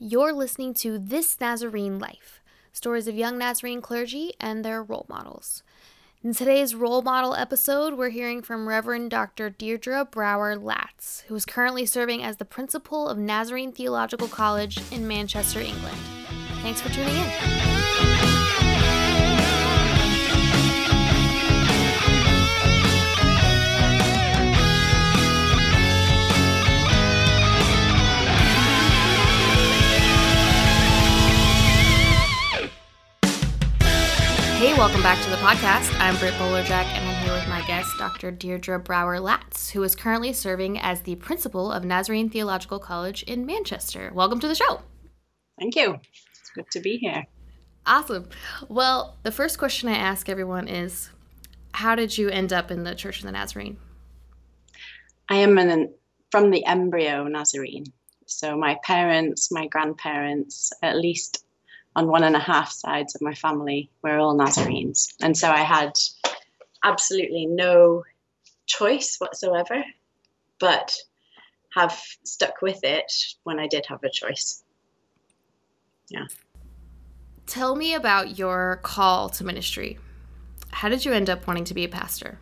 You're listening to This Nazarene Life stories of young Nazarene clergy and their role models. In today's role model episode, we're hearing from Reverend Dr. Deirdre Brower Latz, who is currently serving as the principal of Nazarene Theological College in Manchester, England. Thanks for tuning in. Welcome back to the podcast. I'm Britt Bowlerjack, and I'm here with my guest, Dr. Deirdre Brower Latz, who is currently serving as the principal of Nazarene Theological College in Manchester. Welcome to the show. Thank you. It's good to be here. Awesome. Well, the first question I ask everyone is How did you end up in the Church of the Nazarene? I am an, from the embryo Nazarene. So, my parents, my grandparents, at least on one and a half sides of my family were all Nazarenes. And so I had absolutely no choice whatsoever, but have stuck with it when I did have a choice. Yeah. Tell me about your call to ministry. How did you end up wanting to be a pastor?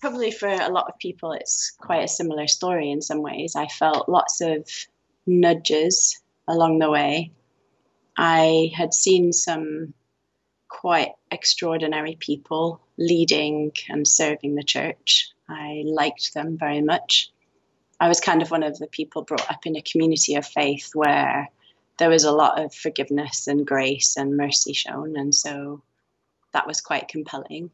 Probably for a lot of people, it's quite a similar story in some ways. I felt lots of nudges along the way. I had seen some quite extraordinary people leading and serving the church. I liked them very much. I was kind of one of the people brought up in a community of faith where there was a lot of forgiveness and grace and mercy shown. And so that was quite compelling.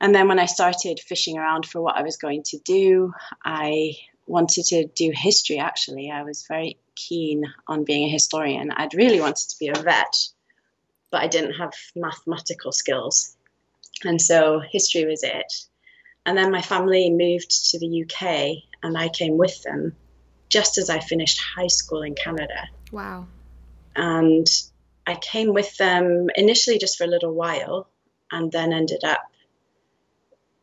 And then when I started fishing around for what I was going to do, I wanted to do history actually. I was very keen on being a historian. I'd really wanted to be a vet, but I didn't have mathematical skills. And so history was it. And then my family moved to the UK and I came with them just as I finished high school in Canada. Wow. And I came with them initially just for a little while and then ended up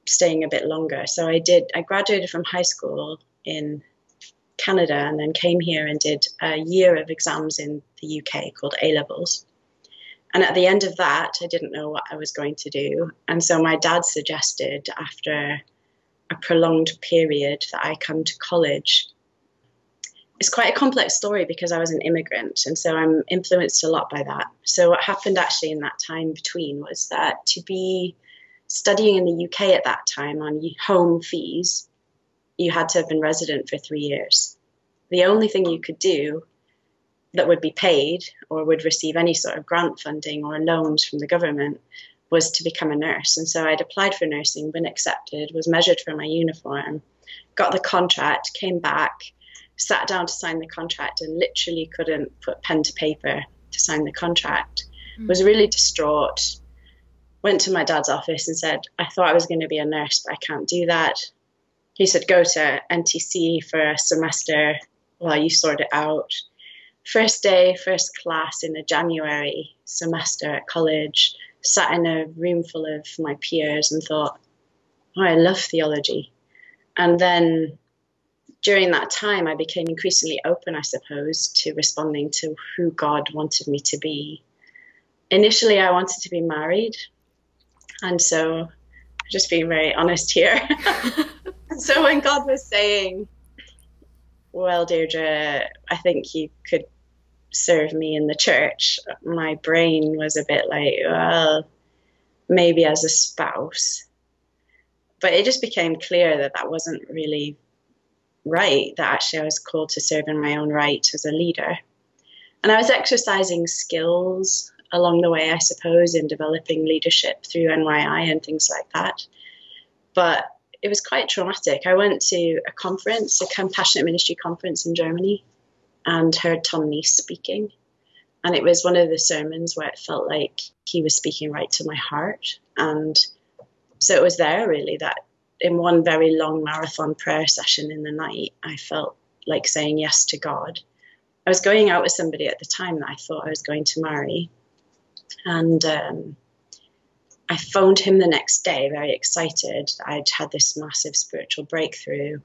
staying a bit longer. So I did, I graduated from high school in Canada and then came here and did a year of exams in the UK called A levels. And at the end of that, I didn't know what I was going to do. And so my dad suggested, after a prolonged period, that I come to college. It's quite a complex story because I was an immigrant, and so I'm influenced a lot by that. So, what happened actually in that time between was that to be studying in the UK at that time on home fees, you had to have been resident for three years. The only thing you could do that would be paid or would receive any sort of grant funding or loans from the government was to become a nurse. And so I'd applied for nursing, been accepted, was measured for my uniform, got the contract, came back, sat down to sign the contract, and literally couldn't put pen to paper to sign the contract. Mm. Was really distraught. Went to my dad's office and said, I thought I was going to be a nurse, but I can't do that he said, go to NTC for a semester while you sort it out. First day, first class in a January semester at college, sat in a room full of my peers and thought, oh, I love theology. And then during that time, I became increasingly open, I suppose, to responding to who God wanted me to be. Initially, I wanted to be married. And so, just being very honest here, so when God was saying, Well, Deirdre, I think you could serve me in the church, my brain was a bit like, Well, maybe as a spouse. But it just became clear that that wasn't really right, that actually I was called to serve in my own right as a leader. And I was exercising skills along the way, I suppose, in developing leadership through NYI and things like that. But it was quite traumatic. I went to a conference, a compassionate ministry conference in Germany, and heard Tom Nees speaking. And it was one of the sermons where it felt like he was speaking right to my heart. And so it was there really that in one very long marathon prayer session in the night, I felt like saying yes to God. I was going out with somebody at the time that I thought I was going to marry. And um, I phoned him the next day, very excited. I'd had this massive spiritual breakthrough.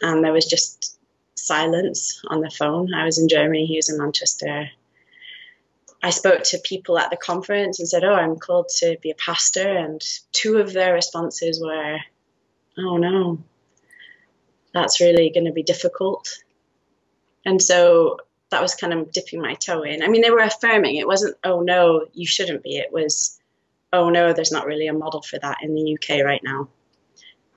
And there was just silence on the phone. I was in Germany, he was in Manchester. I spoke to people at the conference and said, Oh, I'm called to be a pastor. And two of their responses were, Oh no, that's really going to be difficult. And so that was kind of dipping my toe in. I mean, they were affirming. It wasn't, Oh no, you shouldn't be. It was, Oh no, there's not really a model for that in the UK right now.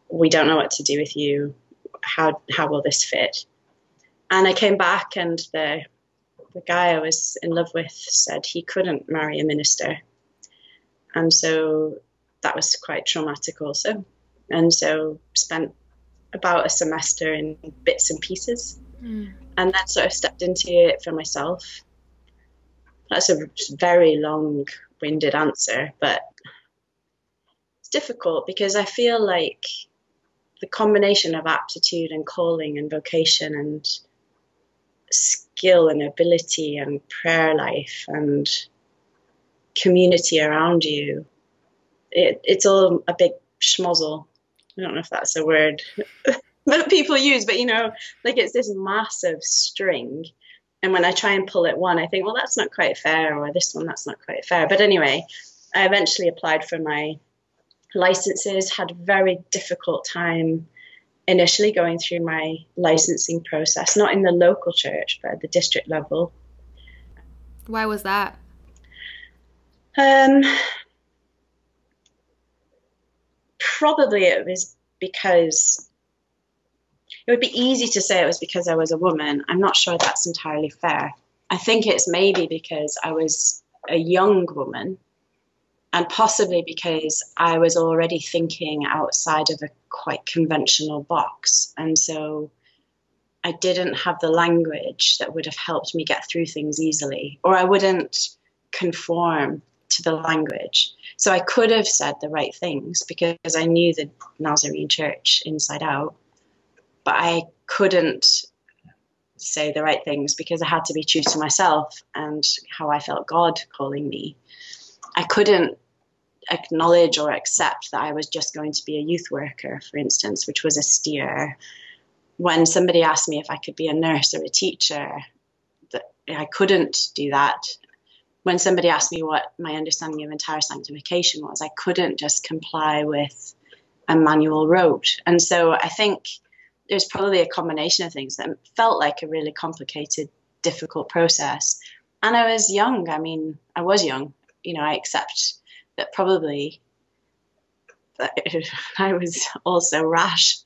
We don't know what to do with you. How, how will this fit? And I came back, and the the guy I was in love with said he couldn't marry a minister. And so that was quite traumatic also. And so spent about a semester in bits and pieces. Mm. And then sort of stepped into it for myself. That's a very long winded answer, but it's difficult because I feel like the combination of aptitude and calling and vocation and skill and ability and prayer life and community around you. It, it's all a big schmozzle. I don't know if that's a word that people use, but you know, like it's this massive string. And when I try and pull it one, I think, well, that's not quite fair, or this one, that's not quite fair. But anyway, I eventually applied for my licenses, had a very difficult time initially going through my licensing process, not in the local church, but at the district level. Why was that? Um, probably it was because it would be easy to say it was because I was a woman. I'm not sure that's entirely fair. I think it's maybe because I was a young woman and possibly because I was already thinking outside of a quite conventional box. And so I didn't have the language that would have helped me get through things easily, or I wouldn't conform to the language. So I could have said the right things because I knew the Nazarene church inside out, but I couldn't say the right things because I had to be true to myself and how I felt God calling me. I couldn't acknowledge or accept that I was just going to be a youth worker, for instance, which was a steer. When somebody asked me if I could be a nurse or a teacher, that I couldn't do that. When somebody asked me what my understanding of entire sanctification was, I couldn't just comply with a manual rote. And so I think there's probably a combination of things that felt like a really complicated, difficult process. And I was young. I mean, I was young. You know, I accept that probably I was also rash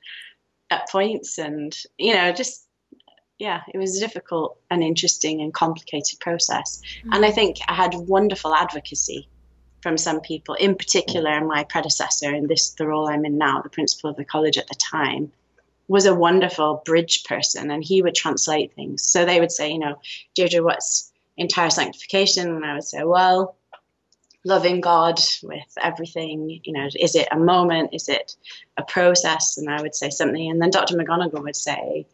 at points, and you know, just yeah, it was a difficult and interesting and complicated process. Mm-hmm. And I think I had wonderful advocacy from some people, in particular, my predecessor in this the role I'm in now, the principal of the college at the time, was a wonderful bridge person, and he would translate things. So they would say, you know, Deirdre, what's entire sanctification? And I would say, well, loving God with everything. You know, is it a moment? Is it a process? And I would say something. And then Dr. McGonigle would say,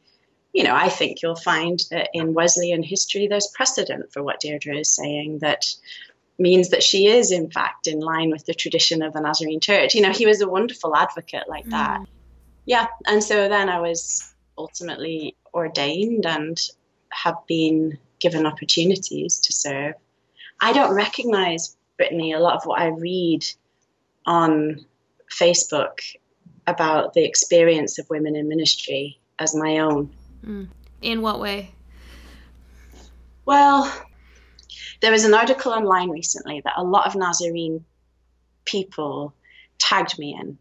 you know, I think you'll find that in Wesleyan history, there's precedent for what Deirdre is saying that means that she is, in fact, in line with the tradition of the Nazarene Church. You know, he was a wonderful advocate like that. Mm. Yeah. And so then I was ultimately ordained and have been given opportunities to serve. I don't recognize Brittany, a lot of what I read on Facebook about the experience of women in ministry as my own. Mm. In what way? Well, there was an article online recently that a lot of Nazarene people tagged me in.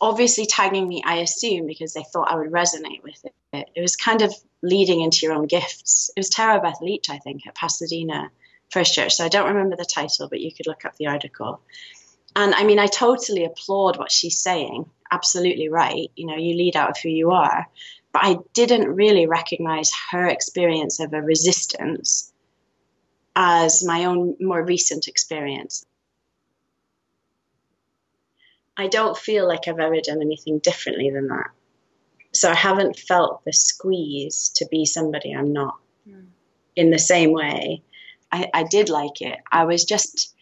Obviously, tagging me, I assume, because they thought I would resonate with it. It was kind of leading into your own gifts. It was Tara Beth Leach, I think, at Pasadena First Church. So I don't remember the title, but you could look up the article. And I mean, I totally applaud what she's saying. Absolutely right. You know, you lead out of who you are. But I didn't really recognize her experience of a resistance as my own more recent experience. I don't feel like I've ever done anything differently than that. So I haven't felt the squeeze to be somebody I'm not mm. in the same way I, I did like it. I was just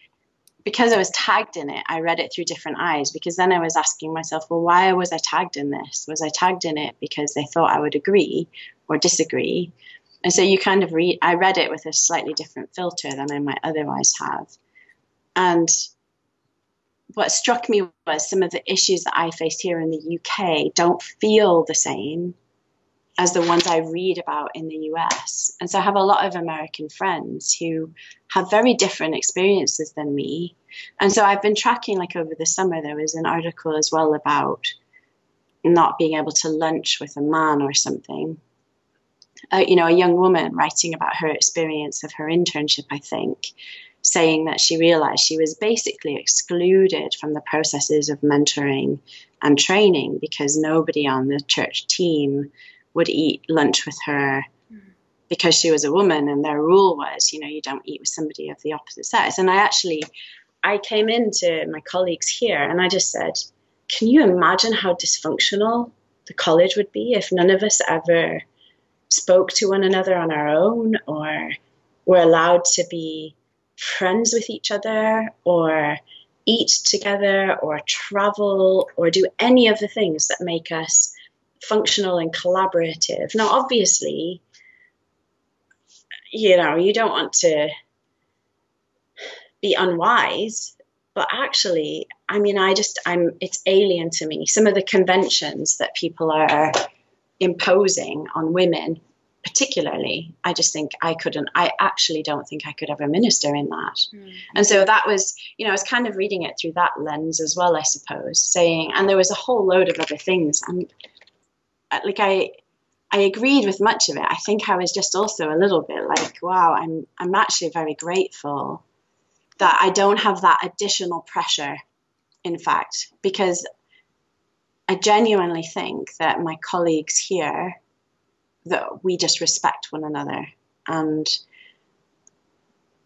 because I was tagged in it, I read it through different eyes because then I was asking myself, well, why was I tagged in this? Was I tagged in it because they thought I would agree or disagree? And so you kind of read, I read it with a slightly different filter than I might otherwise have. And what struck me was some of the issues that I faced here in the UK don't feel the same as the ones I read about in the US. And so I have a lot of American friends who have very different experiences than me. And so I've been tracking, like over the summer, there was an article as well about not being able to lunch with a man or something. Uh, you know, a young woman writing about her experience of her internship, I think, saying that she realized she was basically excluded from the processes of mentoring and training because nobody on the church team would eat lunch with her because she was a woman and their rule was you know you don't eat with somebody of the opposite sex. And i actually i came into my colleagues here and i just said can you imagine how dysfunctional the college would be if none of us ever spoke to one another on our own or were allowed to be friends with each other or eat together or travel or do any of the things that make us functional and collaborative. Now, obviously, you know, you don't want to be unwise, but actually, I mean, I just, I'm, it's alien to me. Some of the conventions that people are imposing on women, particularly, I just think I couldn't, I actually don't think I could ever minister in that. Mm-hmm. And so that was, you know, I was kind of reading it through that lens as well, I suppose, saying, and there was a whole load of other things. And like I I agreed with much of it. I think I was just also a little bit like, wow, I'm I'm actually very grateful that I don't have that additional pressure, in fact, because I genuinely think that my colleagues here that we just respect one another and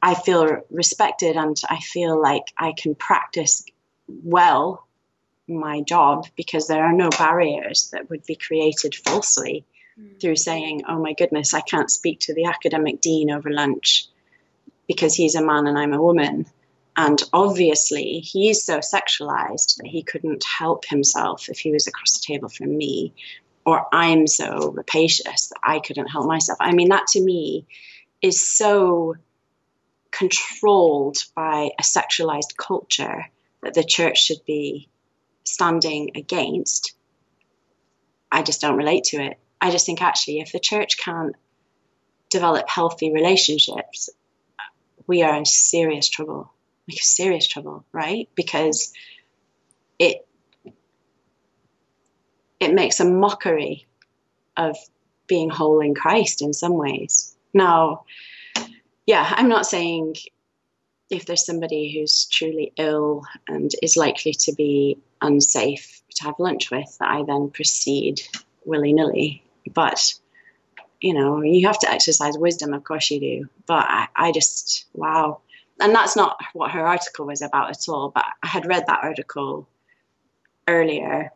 I feel respected and I feel like I can practice well my job because there are no barriers that would be created falsely mm. through saying, oh my goodness, I can't speak to the academic dean over lunch because he's a man and I'm a woman. And obviously, he's so sexualized that he couldn't help himself if he was across the table from me. Or I'm so rapacious that I couldn't help myself. I mean, that to me is so controlled by a sexualized culture that the church should be standing against, I just don't relate to it. I just think actually, if the church can't develop healthy relationships, we are in serious trouble, like serious trouble, right? Because it it makes a mockery of being whole in Christ in some ways. Now, yeah, I'm not saying if there's somebody who's truly ill and is likely to be unsafe to have lunch with that I then proceed willy nilly. But, you know, you have to exercise wisdom, of course you do. But I, I just, wow. And that's not what her article was about at all. But I had read that article earlier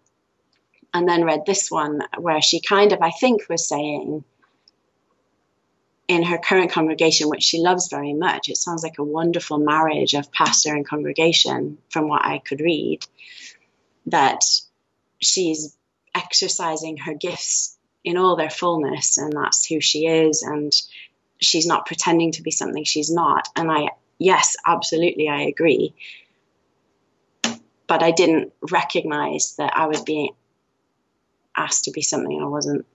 and then read this one where she kind of, I think, was saying, in her current congregation, which she loves very much. It sounds like a wonderful marriage of pastor and congregation from what I could read that she's exercising her gifts in all their fullness and that's who she is and she's not pretending to be something she's not and i yes absolutely i agree but i didn't recognize that i was being asked to be something i wasn't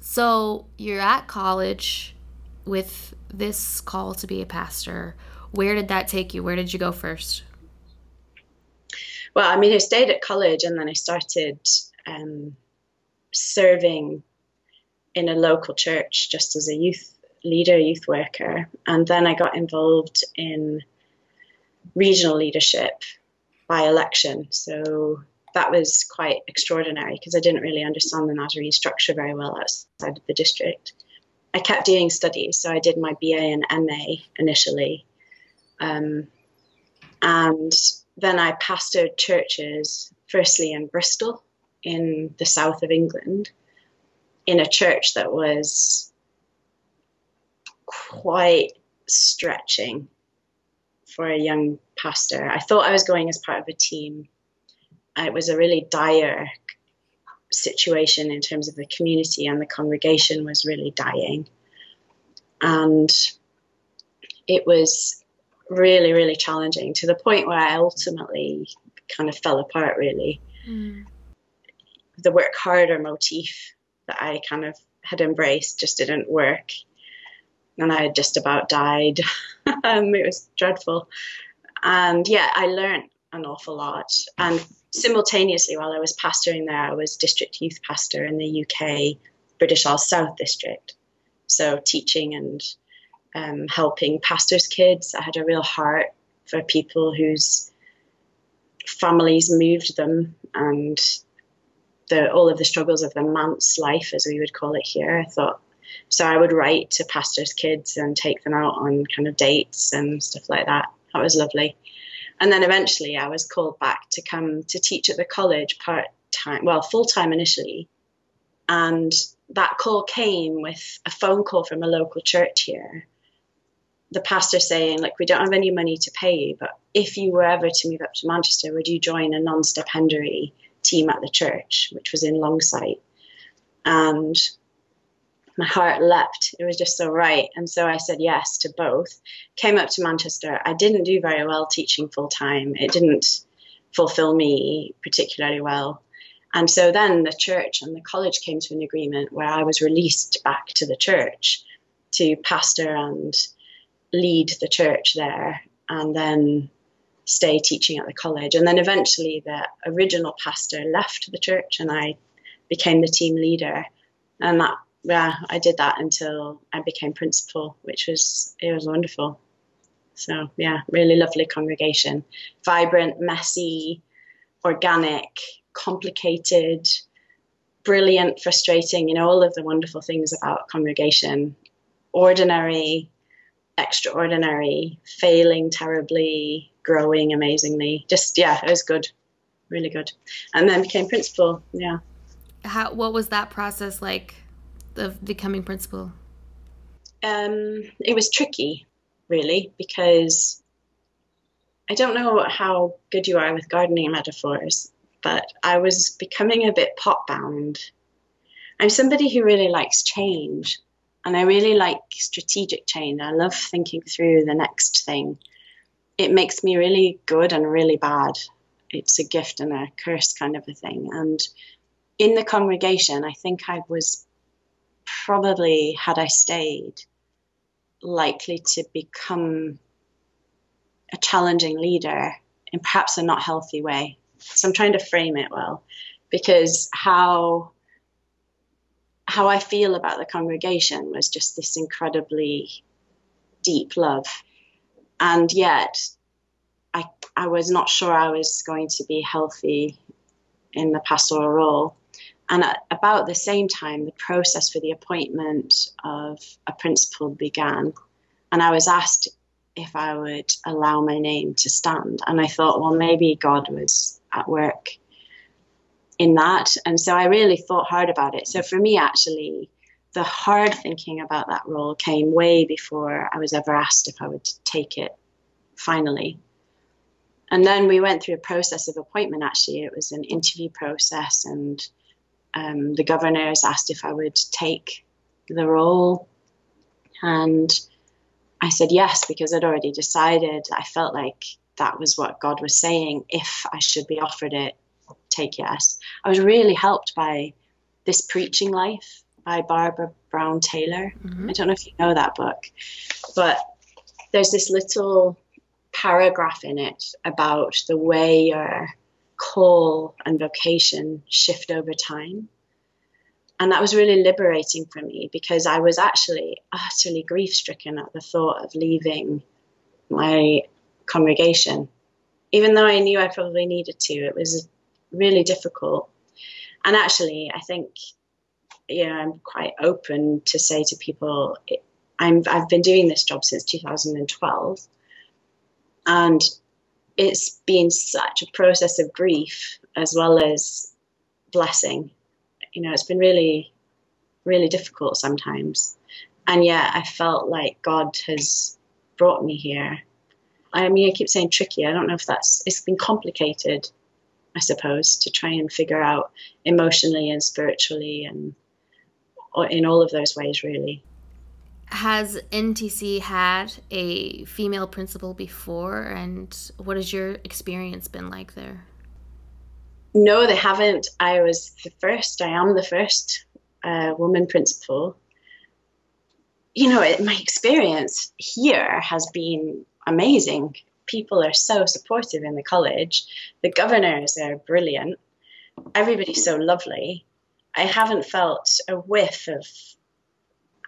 so you're at college with this call to be a pastor where did that take you where did you go first well, I mean, I stayed at college and then I started um, serving in a local church just as a youth leader, youth worker. And then I got involved in regional leadership by election. So that was quite extraordinary because I didn't really understand the Nazarene structure very well outside of the district. I kept doing studies, so I did my BA and MA initially. Um, and then I pastored churches, firstly in Bristol, in the south of England, in a church that was quite stretching for a young pastor. I thought I was going as part of a team. It was a really dire situation in terms of the community, and the congregation was really dying. And it was really, really challenging to the point where I ultimately kind of fell apart, really. Mm. The work harder motif that I kind of had embraced just didn't work. And I had just about died. um, it was dreadful. And yeah, I learned an awful lot. And simultaneously, while I was pastoring there, I was district youth pastor in the UK British Isles South District. So teaching and um, helping pastors' kids. I had a real heart for people whose families moved them and the, all of the struggles of the manse life, as we would call it here. I thought so. I would write to pastors' kids and take them out on kind of dates and stuff like that. That was lovely. And then eventually, I was called back to come to teach at the college part time, well, full time initially. And that call came with a phone call from a local church here. The pastor saying, like, we don't have any money to pay you, but if you were ever to move up to Manchester, would you join a non stipendiary team at the church, which was in Longsight? And my heart leapt. It was just so right. And so I said yes to both. Came up to Manchester. I didn't do very well teaching full time. It didn't fulfill me particularly well. And so then the church and the college came to an agreement where I was released back to the church to pastor and lead the church there and then stay teaching at the college. And then eventually the original pastor left the church and I became the team leader. And that yeah, I did that until I became principal, which was it was wonderful. So yeah, really lovely congregation, vibrant, messy, organic, complicated, brilliant, frustrating. You know all of the wonderful things about congregation. Ordinary, extraordinary, failing terribly, growing amazingly. Just yeah, it was good, really good. And then became principal. Yeah. How? What was that process like? Of becoming principal? Um, it was tricky, really, because I don't know how good you are with gardening metaphors, but I was becoming a bit pot bound. I'm somebody who really likes change, and I really like strategic change. I love thinking through the next thing. It makes me really good and really bad. It's a gift and a curse kind of a thing. And in the congregation, I think I was probably, had I stayed, likely to become a challenging leader in perhaps a not healthy way. So I'm trying to frame it well because how how I feel about the congregation was just this incredibly deep love. And yet I I was not sure I was going to be healthy in the pastoral role. And at about the same time, the process for the appointment of a principal began. And I was asked if I would allow my name to stand. And I thought, well, maybe God was at work in that. And so I really thought hard about it. So for me, actually, the hard thinking about that role came way before I was ever asked if I would take it finally. And then we went through a process of appointment, actually. It was an interview process and um, the governors asked if I would take the role. And I said yes because I'd already decided. I felt like that was what God was saying. If I should be offered it, take yes. I was really helped by This Preaching Life by Barbara Brown Taylor. Mm-hmm. I don't know if you know that book, but there's this little paragraph in it about the way your call and vocation shift over time. And that was really liberating for me because I was actually utterly grief stricken at the thought of leaving my congregation. Even though I knew I probably needed to, it was really difficult. And actually, I think, you know, I'm quite open to say to people, I'm, I've been doing this job since 2012. And it's been such a process of grief as well as blessing. You know, it's been really, really difficult sometimes. And yet I felt like God has brought me here. I mean, I keep saying tricky. I don't know if that's, it's been complicated, I suppose, to try and figure out emotionally and spiritually and in all of those ways, really. Has NTC had a female principal before, and what has your experience been like there? No, they haven't. I was the first. I am the first uh, woman principal. You know, it, my experience here has been amazing. People are so supportive in the college. The governors are brilliant. Everybody's so lovely. I haven't felt a whiff of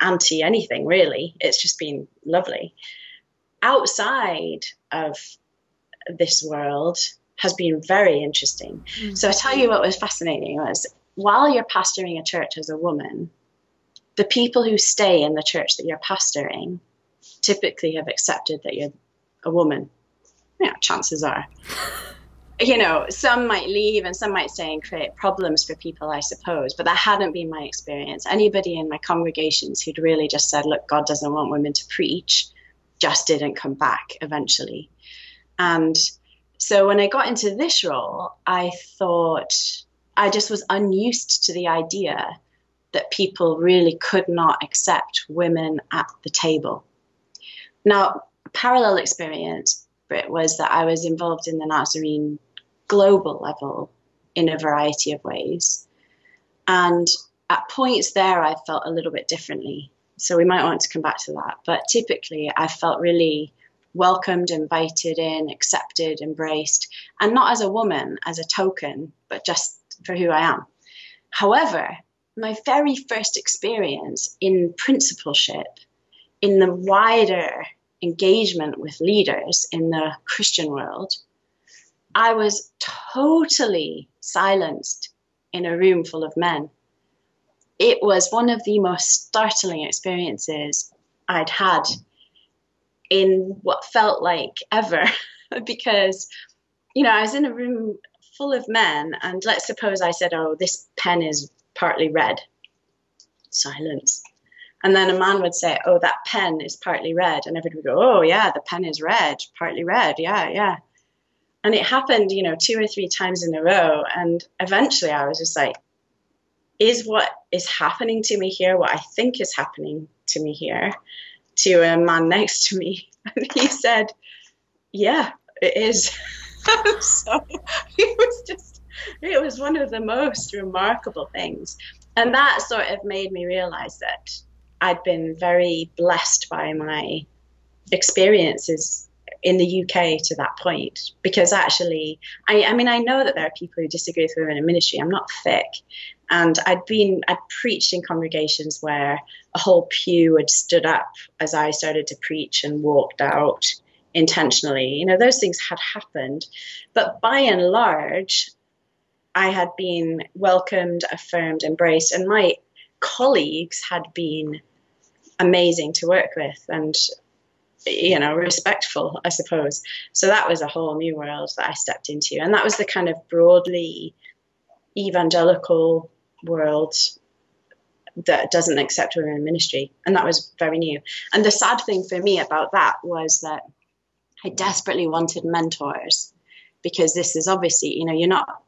anti anything really. It's just been lovely. Outside of this world has been very interesting. Mm-hmm. So I tell you what was fascinating was while you're pastoring a church as a woman, the people who stay in the church that you're pastoring typically have accepted that you're a woman. Yeah, chances are. you know, some might leave and some might stay and create problems for people, I suppose. But that hadn't been my experience. Anybody in my congregations who'd really just said, look, God doesn't want women to preach, just didn't come back eventually. And so when I got into this role, I thought I just was unused to the idea that people really could not accept women at the table. Now, parallel experience, was that I was involved in the Nazarene global level in a variety of ways. And at points there, I felt a little bit differently. So we might want to come back to that. But typically, I felt really welcomed, invited in, accepted, embraced, and not as a woman, as a token, but just for who I am. However, my very first experience in principalship, in the wider engagement with leaders in the Christian world, I was totally silenced in a room full of men. It was one of the most startling experiences I'd had in what felt like ever because, you know, I was in a room full of men, and let's suppose I said, Oh, this pen is partly red. Silence. And then a man would say, Oh, that pen is partly red. And everybody would go, Oh, yeah, the pen is red, partly red. Yeah, yeah. And it happened, you know, two or three times in a row. And eventually I was just like, is what is happening to me here what I think is happening to me here to a man next to me? And he said, yeah, it is. so it was just, it was one of the most remarkable things. And that sort of made me realize that I'd been very blessed by my experiences in the UK to that point because actually I, I mean I know that there are people who disagree with women in ministry. I'm not thick. And I'd been I'd preached in congregations where a whole pew had stood up as I started to preach and walked out intentionally. You know those things had happened. But by and large I had been welcomed affirmed embraced and my colleagues had been amazing to work with. And you know, respectful, I suppose. So that was a whole new world that I stepped into. And that was the kind of broadly evangelical world that doesn't accept women in ministry. And that was very new. And the sad thing for me about that was that I desperately wanted mentors because this is obviously, you know, you're not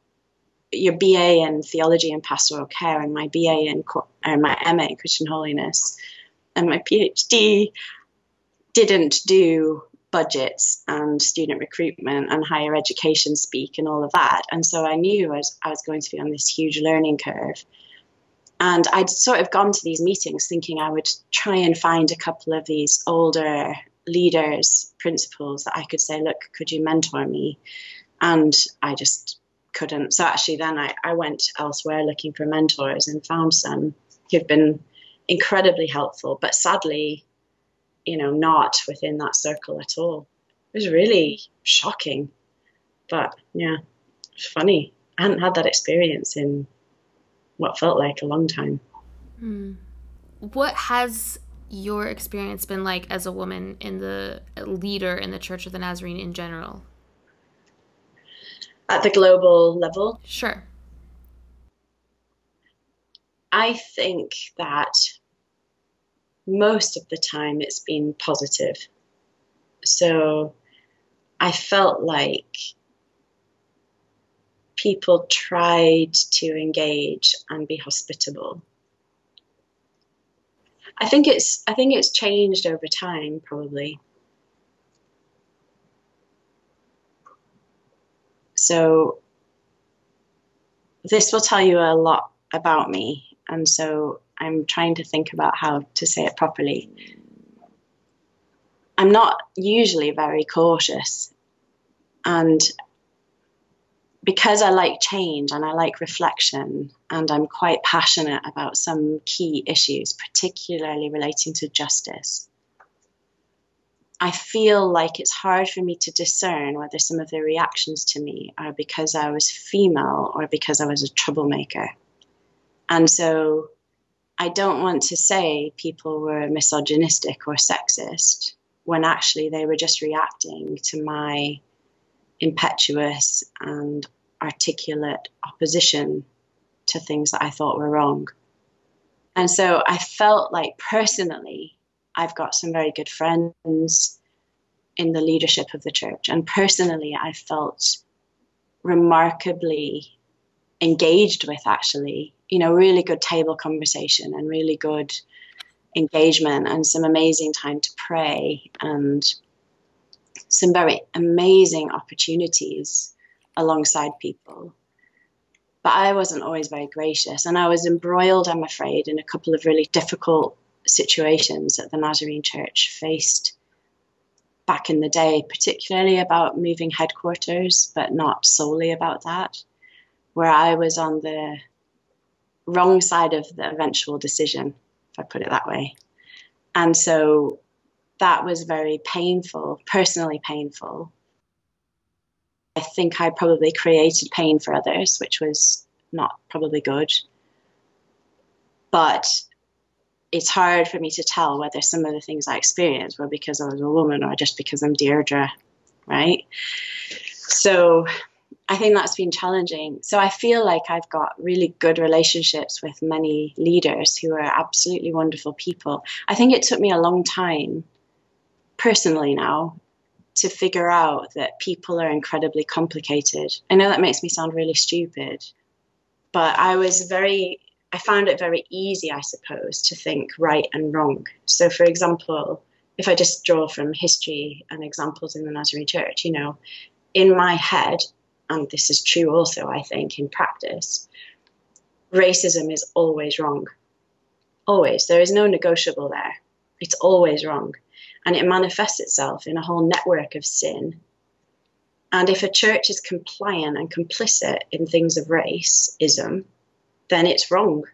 your BA in theology and pastoral care and my BA in or uh, my MA in Christian holiness and my PhD didn't do budgets and student recruitment and higher education speak and all of that. And so I knew I was, I was going to be on this huge learning curve. And I'd sort of gone to these meetings thinking I would try and find a couple of these older leaders, principals that I could say, look, could you mentor me? And I just couldn't. So actually, then I, I went elsewhere looking for mentors and found some who've been incredibly helpful. But sadly, you know, not within that circle at all. It was really shocking. But yeah, it's funny. I hadn't had that experience in what felt like a long time. Hmm. What has your experience been like as a woman in the leader in the Church of the Nazarene in general? At the global level? Sure. I think that most of the time it's been positive. So I felt like people tried to engage and be hospitable. I think it's I think it's changed over time probably. So this will tell you a lot about me and so I'm trying to think about how to say it properly. I'm not usually very cautious and because I like change and I like reflection, and I'm quite passionate about some key issues, particularly relating to justice, I feel like it's hard for me to discern whether some of the reactions to me are because I was female or because I was a troublemaker. And so I don't want to say people were misogynistic or sexist when actually they were just reacting to my impetuous and articulate opposition to things that I thought were wrong. And so I felt like personally, I've got some very good friends in the leadership of the church. And personally, I felt remarkably engaged with actually, you know, really good table conversation and really good engagement and some amazing time to pray and some very amazing opportunities alongside people. But I wasn't always very gracious, and I was embroiled, I'm afraid, in a couple of really difficult situations that the Nazarene Church faced back in the day, particularly about moving headquarters, but not solely about that, where I was on the wrong side of the eventual decision, if I put it that way. And so that was very painful, personally painful. I think I probably created pain for others, which was not probably good. But it's hard for me to tell whether some of the things I experienced were because I was a woman or just because I'm Deirdre, right? So I think that's been challenging. So I feel like I've got really good relationships with many leaders who are absolutely wonderful people. I think it took me a long time personally now to figure out that people are incredibly complicated. I know that makes me sound really stupid, but I was very, I found it very easy, I suppose, to think right and wrong. So, for example, if I just draw from history and examples in the Nazarene Church, you know, in my head, and this is true also, I think, in practice, racism is always wrong. Always. There is no negotiable there. It's always wrong and it manifests itself in a whole network of sin. And if a church is compliant and complicit in things of racism, then it's wrong.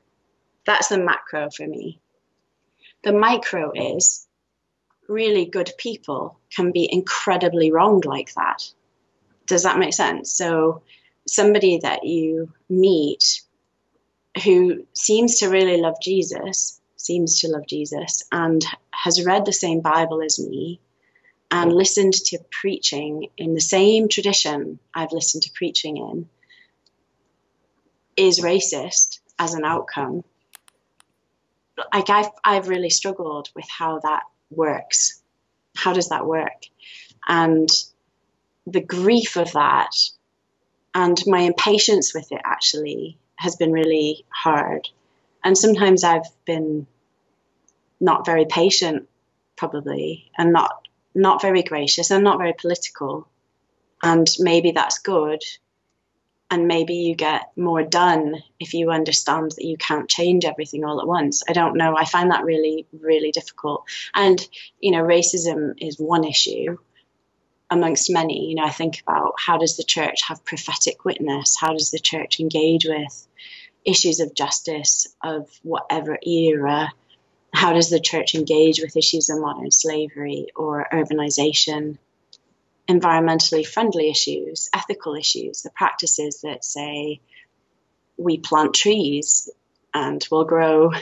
That's the macro for me. The micro is really good people can be incredibly wrong like that. Does that make sense? So, somebody that you meet who seems to really love Jesus seems to love Jesus and has read the same Bible as me and listened to preaching in the same tradition I've listened to preaching in is racist as an outcome. Like I've I've really struggled with how that works. How does that work? And the grief of that and my impatience with it actually has been really hard and sometimes I've been not very patient, probably, and not not very gracious and not very political. And maybe that's good. And maybe you get more done if you understand that you can't change everything all at once. I don't know. I find that really, really difficult. And, you know, racism is one issue amongst many. You know, I think about how does the church have prophetic witness? How does the church engage with issues of justice of whatever era. How does the church engage with issues of modern slavery or urbanization? Environmentally friendly issues, ethical issues, the practices that say we plant trees and we'll grow.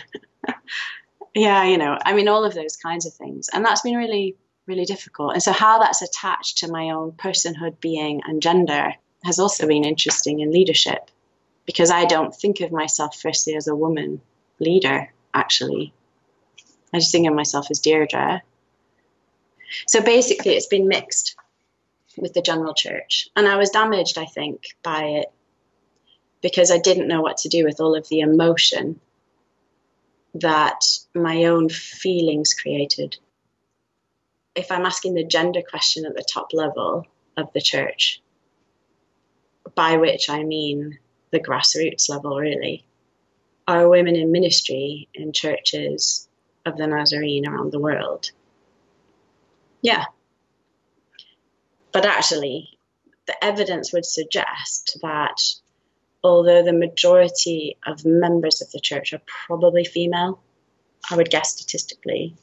yeah, you know, I mean, all of those kinds of things. And that's been really, really difficult. And so, how that's attached to my own personhood, being, and gender has also been interesting in leadership because I don't think of myself firstly as a woman leader, actually. I just think of myself as Deirdre. So basically, it's been mixed. with the general church. And I was damaged, I think, by it because I didn't know what to do with all of the emotion that my own feelings created. If I'm asking the gender question at the top level of the church, by which I mean the grassroots level, really, are women in ministry in churches of the Nazarene around the world? Yeah. But actually, the evidence would suggest that although the majority of members of the church are probably female, I would guess statistically,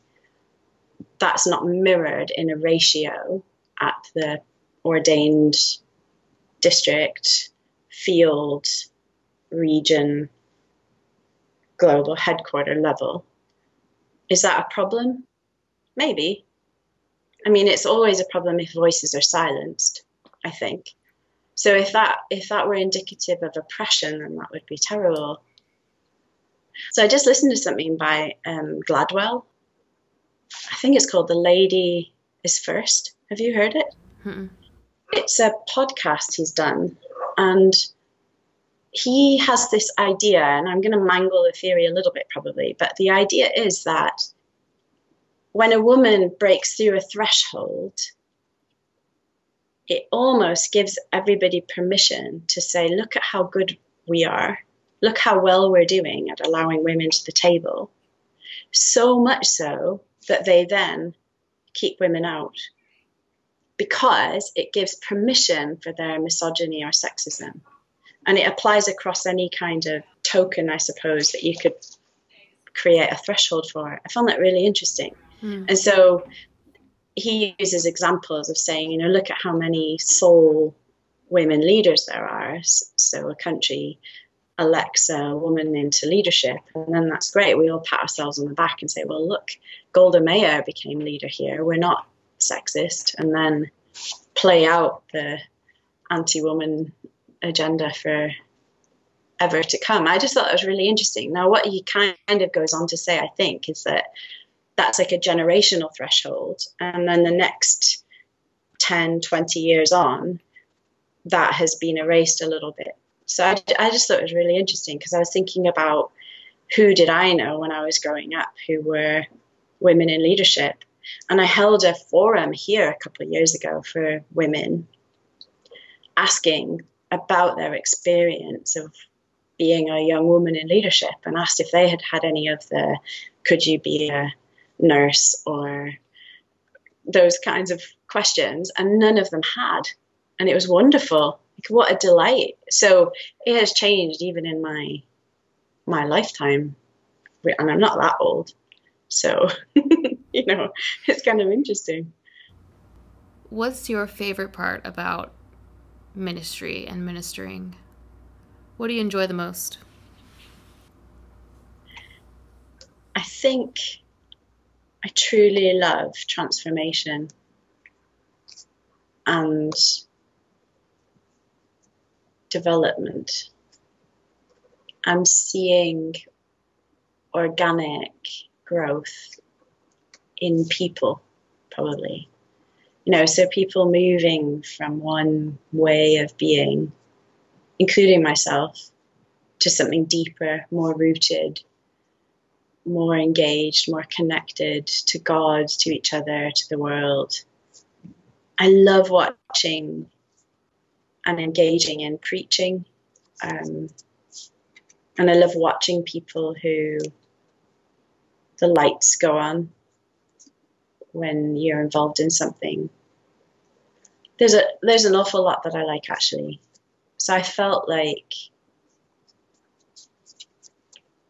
that's not mirrored in a ratio at the ordained district, field, region, global headquarter level. Is that a problem? Maybe. I mean, it's always a problem if voices are silenced, I think. So if that if that were indicative of oppression, then that would be terrible. So I just listened to something by um, Gladwell. I think it's called "The Lady Is First. Have you heard it? Mm-mm. It's a podcast he's done, and he has this idea, and I'm going to mangle the theory a little bit probably, but the idea is that when a woman breaks through a threshold it almost gives everybody permission to say, look at how good we are. Look how well we're doing at allowing women to the table. So much so that they then keep women out because it gives permission for their misogyny or sexism. And it applies across any kind of token, I suppose, that you could create a threshold for. I found that really interesting. Mm. And so he uses examples of saying, you know, look at how many sole women leaders there are. So a country elects a woman into leadership, and then that's great. We all pat ourselves on the back and say, well, look, Golda Meir became leader here. We're not sexist, and then play out the anti-woman agenda for ever to come. I just thought it was really interesting. Now, what he kind of goes on to say, I think, is that that's like a generational threshold. And then the next 10, 20 years on, that has been erased a little bit. So I, I just thought it was really interesting because I was thinking about who did I know when I was growing up who were women in leadership. And I held a forum here a couple of years ago for women asking about their experience of being a young woman in leadership and asked if they had had any of the could you be a nurse or those kinds of questions, and none of them had. And it was wonderful. Like, what a delight. So it has changed even in my my lifetime. And I'm not that old. So, you know, it's kind of interesting. What's your favorite part about ministry and ministering? What do you enjoy the most? I think I truly love transformation and development. I'm seeing organic growth in people, probably. You know, so people moving from one way of being, including myself, to something deeper, more rooted, more engaged, more connected to God, to each other, to the world. I love watching and engaging in preaching. Um, and I love watching people who the lights go on when you're involved in something. There's a there's an awful lot that I like actually. So I felt like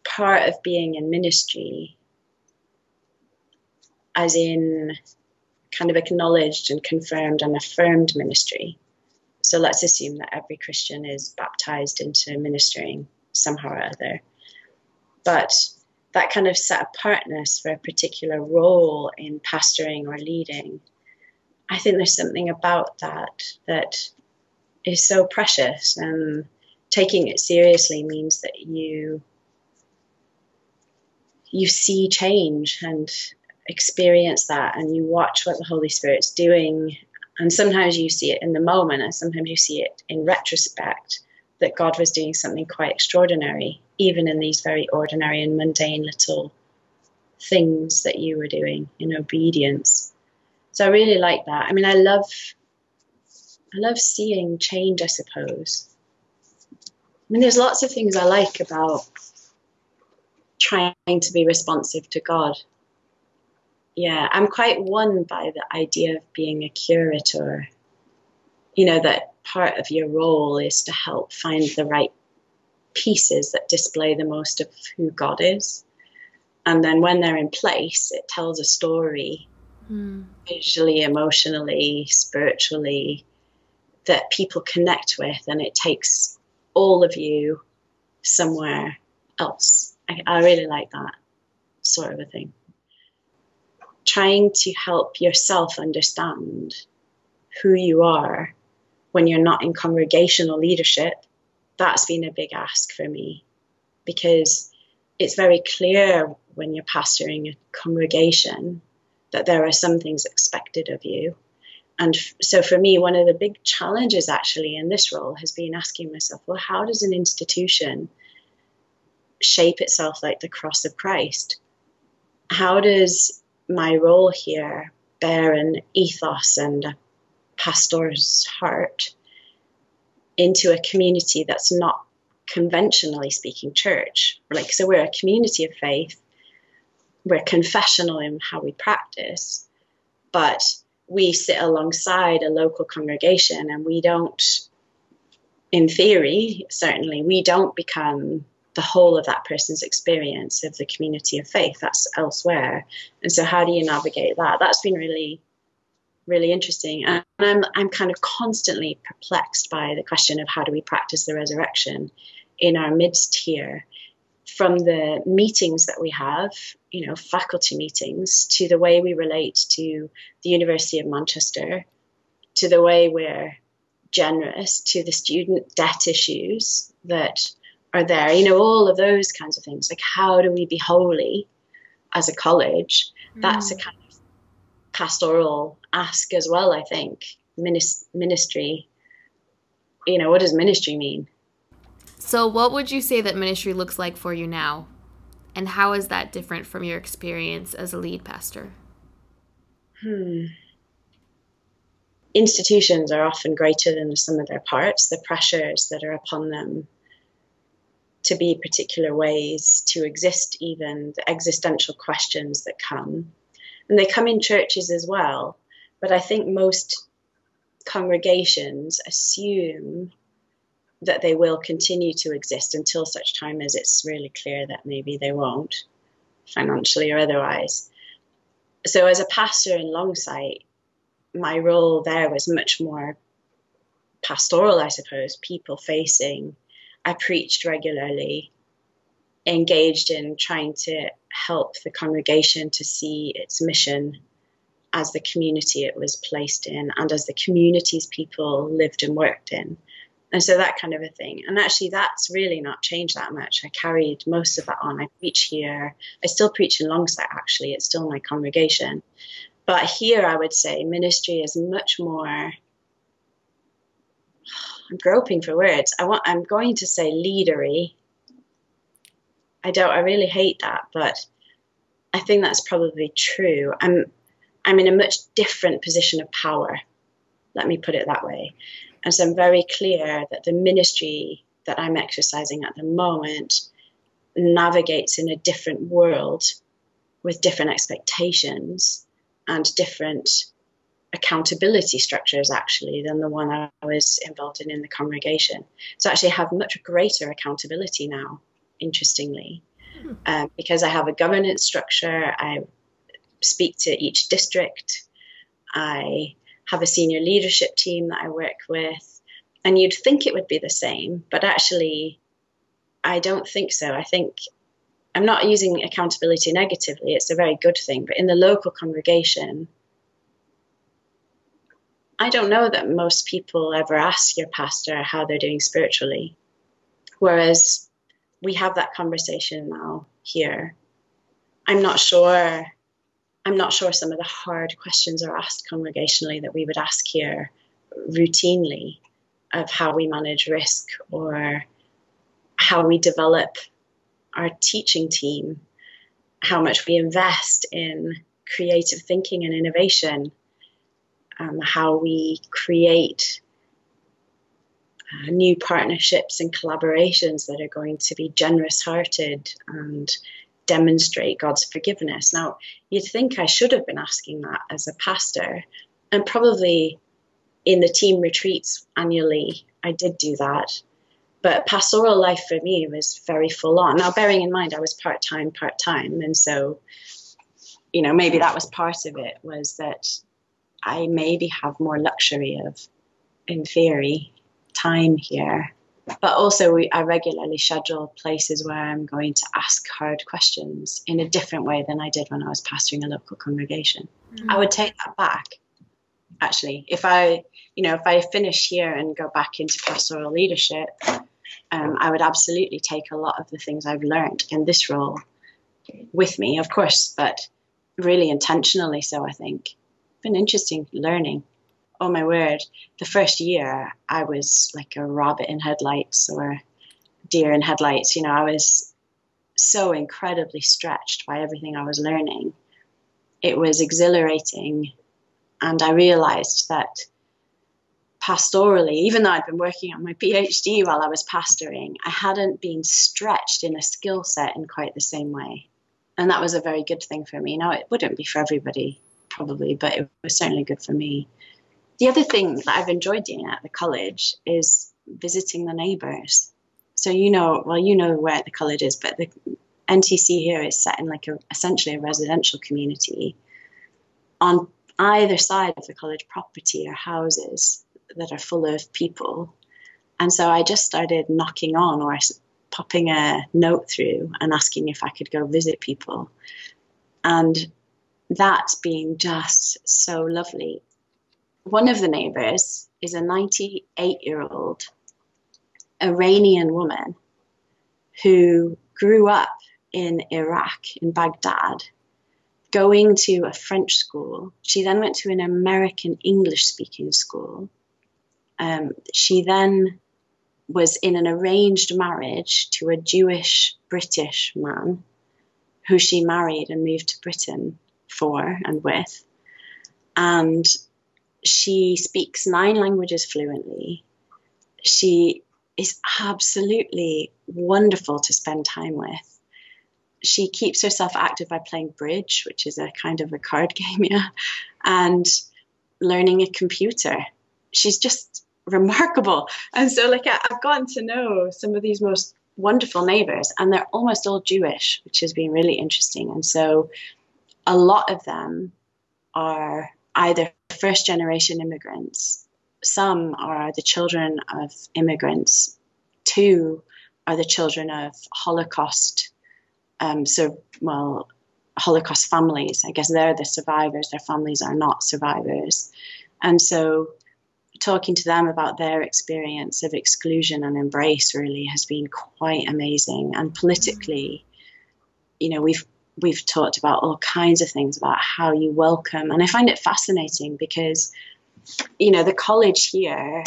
part of being in ministry, as in kind of acknowledged and confirmed and affirmed ministry. So let's assume that every Christian is baptized into ministering somehow or other. But that kind of set apartness for a particular role in pastoring or leading, I think there's something about that that is so precious. And taking it seriously means that you you see change and experience that and you watch what the Holy Spirit's doing And sometimes you see it in the moment, and sometimes you see it in retrospect that God was doing something quite extraordinary, even in these very ordinary and mundane little things that you were doing in obedience. So I really like that. I mean, I love, I love seeing change. I suppose. I mean, there's lots of things I like about trying to be responsive to God. Yeah, I'm quite won by the idea of being a curator. You know, that part of your role is to help find the right pieces that display the most of who God is. And then when they're in place, it tells a story mm. visually, emotionally, spiritually that people connect with, and it takes all of you somewhere else. I, I really like that sort of a thing. Trying to help yourself understand who you are when you're not in congregational leadership, that's been a big ask for me because it's very clear when you're pastoring a congregation that there are some things expected of you. And so for me, one of the big challenges actually in this role has been asking myself, well, how does an institution shape itself like the cross of Christ? How does my role here bear an ethos and a pastor's heart into a community that's not conventionally speaking church. Like, so we're a community of faith, we're confessional in how we practice, but we sit alongside a local congregation and we don't, in theory, certainly, we don't become the whole of that person's experience of the community of faith. That's elsewhere. And so, how do you navigate that? That's been really really interesting. And I'm, I'm kind of constantly perplexed by the question of how do we practice the resurrection in our midst here. From the meetings that we have, you know, faculty meetings, to the way we relate to the University of Manchester, to the way we're generous, to the student debt issues that are there, you know, all of those kinds of things. Like, how do we be holy as a college? Mm. That's a kind of pastoral ask as well, I think. ministry, you know, what does ministry mean? So, what would you say that ministry looks like for you now? And how is that different from your experience as a lead pastor? Hmm. Institutions are often greater than the sum of their parts. The pressures that are upon them to be particular ways, to exist, even the existential questions that come. And they come in churches as well. But I think most congregations assume that they will continue to exist until such time as it's really clear that maybe they won't, financially or otherwise. So, as a pastor in Longsight, my role there was much more pastoral, I suppose, people facing. I preached regularly, engaged in trying to help the congregation to see its mission as the community it was placed in and as the communities people lived and worked in. And so that kind of a thing. And actually, that's really not changed that much. I carried most of that on. I preach here. I still preach in Longsight, actually. It's still my congregation. But here, I would say ministry is much more. I'm groping for words. I want. I'm going to say leadery. I don't. I really hate that, but I think that's probably true. I'm I'm in a much different position of power. Let me put it that way. And so I'm very clear that the ministry that I'm exercising at the moment navigates in a different world with different expectations and different accountability structures actually than the one I was involved in in the congregation. So I actually have much greater accountability now, interestingly, hmm. um, because I have a governance structure. I speak to each district. I have a senior leadership team that I work with. And you'd think it would be the same, but actually, I don't think so. I think I'm not using accountability negatively, it's a very good thing. But in the local congregation, I don't know that most people ever ask your pastor how they're doing spiritually. Whereas we have that conversation now here. I'm not sure I'm not sure some of the hard questions are asked congregationally that we would ask here routinely of how we manage risk or how we develop our teaching team, how much we invest in creative thinking and innovation, um, how we create uh, new partnerships and collaborations that are going to be generous hearted and demonstrate God's forgiveness. Now, you'd think I should have been asking that as a pastor, and probably in the team retreats annually, I did do that. But pastoral life for me was very full on. Now, bearing in mind I was part time, part time, and so, you know, maybe that was part of it was that I maybe have more luxury of, in theory, time here but also we, I regularly schedule places where I'm going to ask hard questions in a different way than I did when I was pastoring a local congregation. Mm. I would take that back. Actually, if I, you know, if I finish here and go back into pastoral leadership, um, I would absolutely take a lot of the things I've learned in this role with me, of course, but really intentionally so. I think been interesting learning oh my word, the first year I was like a rabbit in headlights or deer in headlights. You know, I was so incredibly stretched by everything I was learning. It was exhilarating. And I realized that pastorally, even though I'd been working on my PhD while I was pastoring, I hadn't been stretched in a skill set in quite the same way. And that was a very good thing for me. Now, it wouldn't be for everybody, probably, but it was certainly good for me the other thing that I've enjoyed doing at the college is visiting the neighbours. So you know, well, you know where the college is, but the NTC here is set in like a essentially a residential community. On either side of the college property are houses that are full of people, and so I just started knocking on or popping a note through and asking if I could go visit people, and that's been just so lovely one of the neighbors is a 98 year old Iranian woman who grew up in Iraq, in Baghdad, going to a French school. She then went to an American English speaking school. Um, she then was in an arranged marriage to a Jewish British man who she married and moved to Britain for and with. And she speaks nine languages fluently. She is absolutely wonderful to spend time with. She keeps herself active by playing bridge, which is a kind of a card game, yeah, and learning a computer. She's just remarkable. And so, like, I've gotten to know some of these most wonderful neighbors, and they're almost all Jewish, which has been really interesting. And so, a lot of them are either first generation immigrants, some are the children of immigrants, two are the children of Holocaust, um, so, well, Holocaust families. I guess they're the survivors, their families are not survivors. And so, talking to them about their experience of exclusion and embrace really has been quite amazing. And politically, you know, we've we've talked about all kinds of things about how you welcome and i find it fascinating because you know the college here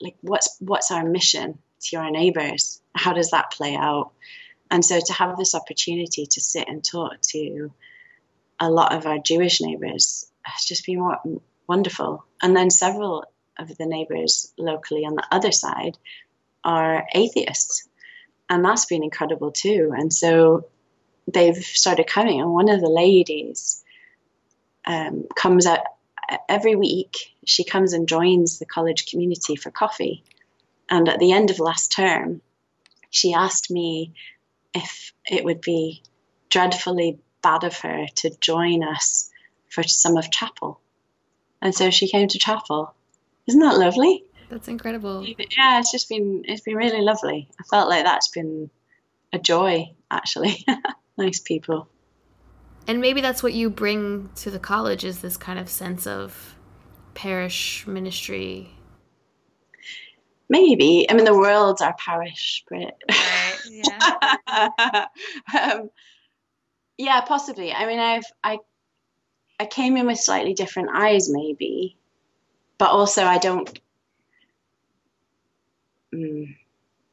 like what's what's our mission to our neighbors? How does that play out? And so to have this opportunity to sit and talk to a lot of our jewish neighbors has just been wonderful. And then several of the neighbors locally on the other side are atheists. And that's been incredible too. And so they've started coming, and one of the ladies um, comes out every week. She comes and joins the college community for coffee. And at the end of last term, she asked me if it would be dreadfully bad of her to join us for some of chapel. And so she came to chapel. Isn't that lovely? That's incredible. Yeah, it's just been it's been really lovely. I felt like that's been a joy actually. nice people. And maybe that's what you bring to the college is this kind of sense of parish ministry. Maybe. I mean, the world's our parish, Brit. Right. Yeah. um, yeah, possibly. I mean, I've I I came in with slightly different eyes, maybe, but also I don't. Mm,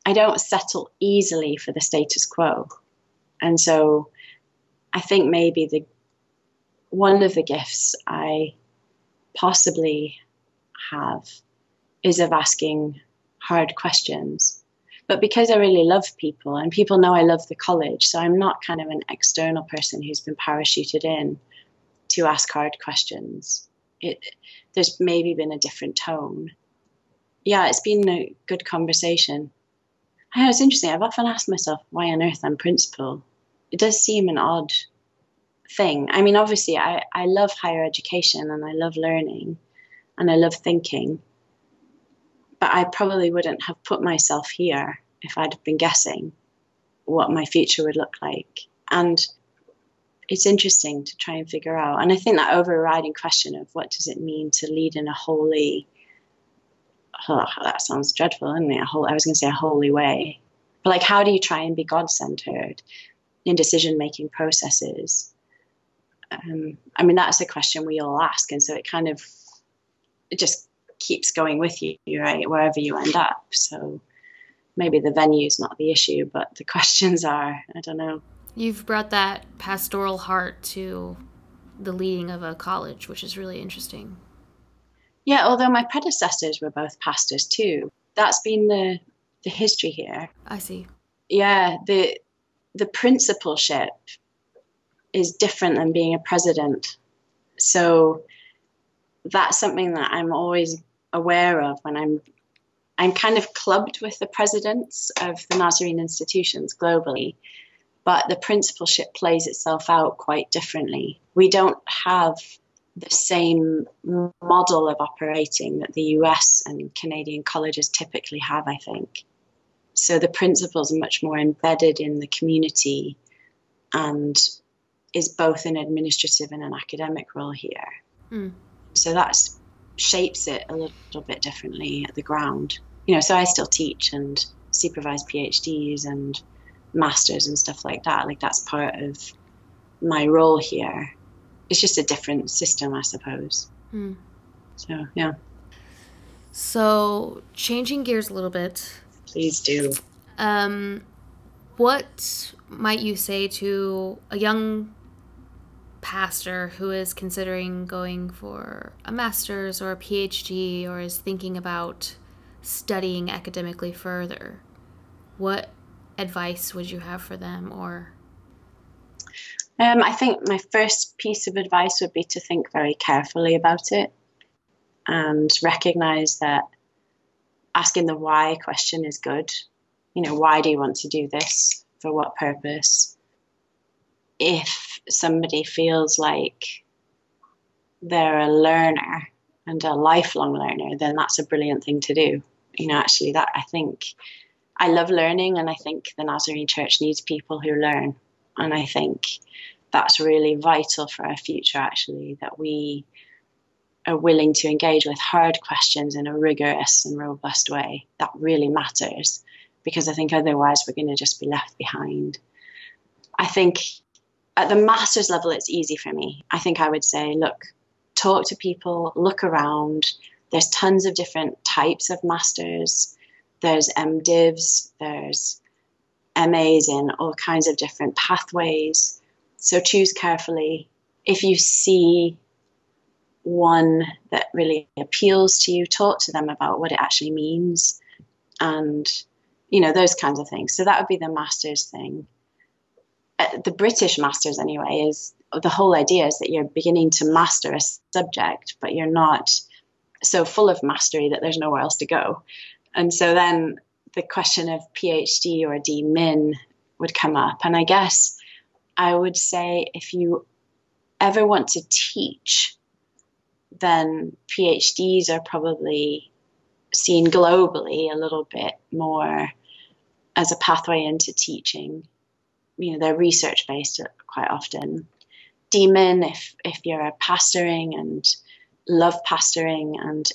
I don't settle easily for the status quo. And so I think maybe the one of the gifts I possibly have is of asking hard questions. But because I really love people and people know I love the college, so I'm not kind of an external person who's been parachuted in to ask hard questions. It, there's maybe been a different tone. Yeah, it's been a good conversation. I know it's interesting. I've often asked myself why on earth I'm principal. It does seem an odd thing. I mean, obviously, I, I love higher education and I love learning and I love thinking. But I probably wouldn't have put myself here if I'd been guessing what my future would look like. And it's interesting to try and figure out. And I think that overriding question of what does it mean to lead in a holy, oh, that sounds dreadful, isn't it? A whole, I was going to say a holy way. But like, how do you try and be God centered in decision making processes? Um, I mean, that's a question we all ask. And so it kind of, it just keeps going with you, right? Wherever you end up. So maybe the venue's not the issue, but the questions are, I don't know. You've brought that pastoral heart to the leading of a college, which is really interesting. Yeah, although my predecessors were both pastors too. That's been the the history here. I see. Yeah, the the principalship is different than being a president. So that's something that I'm always aware of when I'm I'm kind of clubbed with the presidents of the Nazarene institutions globally but the principalship plays itself out quite differently. We don't have the same model of operating that the US and Canadian colleges typically have, I think. So the principals are much more embedded in the community and is both an administrative and an academic role here. Mm. So that shapes it a little bit differently at the ground. You know, so I still teach and supervise PhDs and masters and stuff like that. Like that's part of my role here. It's just a different system, I suppose. Mm. So yeah. So changing gears a little bit. Please do. Um, what might you say to a young pastor who is considering going for a master's or a PhD or is thinking about studying academically further? What advice would you have for them or um, I think my first piece of advice would be to think very carefully about it and recognize that asking the why question is good. You know, why do you want to do this? For what purpose? If somebody feels like they're a learner and a lifelong learner, then that's a brilliant thing to do. You know, actually, that I think I love learning, and I think the Nazarene Church needs people who learn. And I think that's really vital for our future, actually, that we are willing to engage with hard questions in a rigorous and robust way. That really matters because I think otherwise we're going to just be left behind. I think at the master's level, it's easy for me. I think I would say, look, talk to people, look around. There's tons of different types of masters there's MDivs, there's MAs in all kinds of different pathways. So choose carefully. If you see one that really appeals to you, talk to them about what it actually means and, you know, those kinds of things. So that would be the master's thing. Uh, the British masters, anyway, is the whole idea is that you're beginning to master a subject, but you're not so full of mastery that there's nowhere else to go. And so then the question of PhD or DMin would come up. And I guess I would say if you ever want to teach, then PhDs are probably seen globally a little bit more as a pathway into teaching. You know, they're research based quite often. DMin, if if you're a pastoring and love pastoring and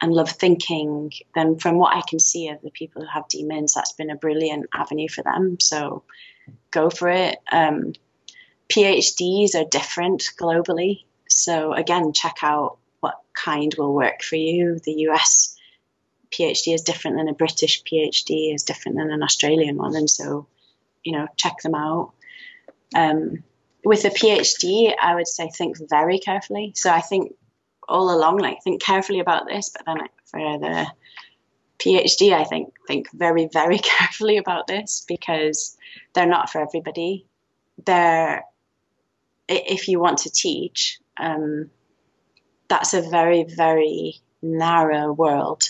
and love thinking, then from what I can see of the people who have DMins, that's been a brilliant avenue for them. So go for it. Um, PhDs are different globally. So again, check out what kind will work for you. The US PhD is different than a British PhD, is different than an Australian one, and so you know check them out. Um, with a PhD, I would say think very carefully. So I think all along, like think carefully about this, but then for the PhD, I think think very very carefully about this because they're not for everybody. They're if you want to teach, um, that's a very very narrow world.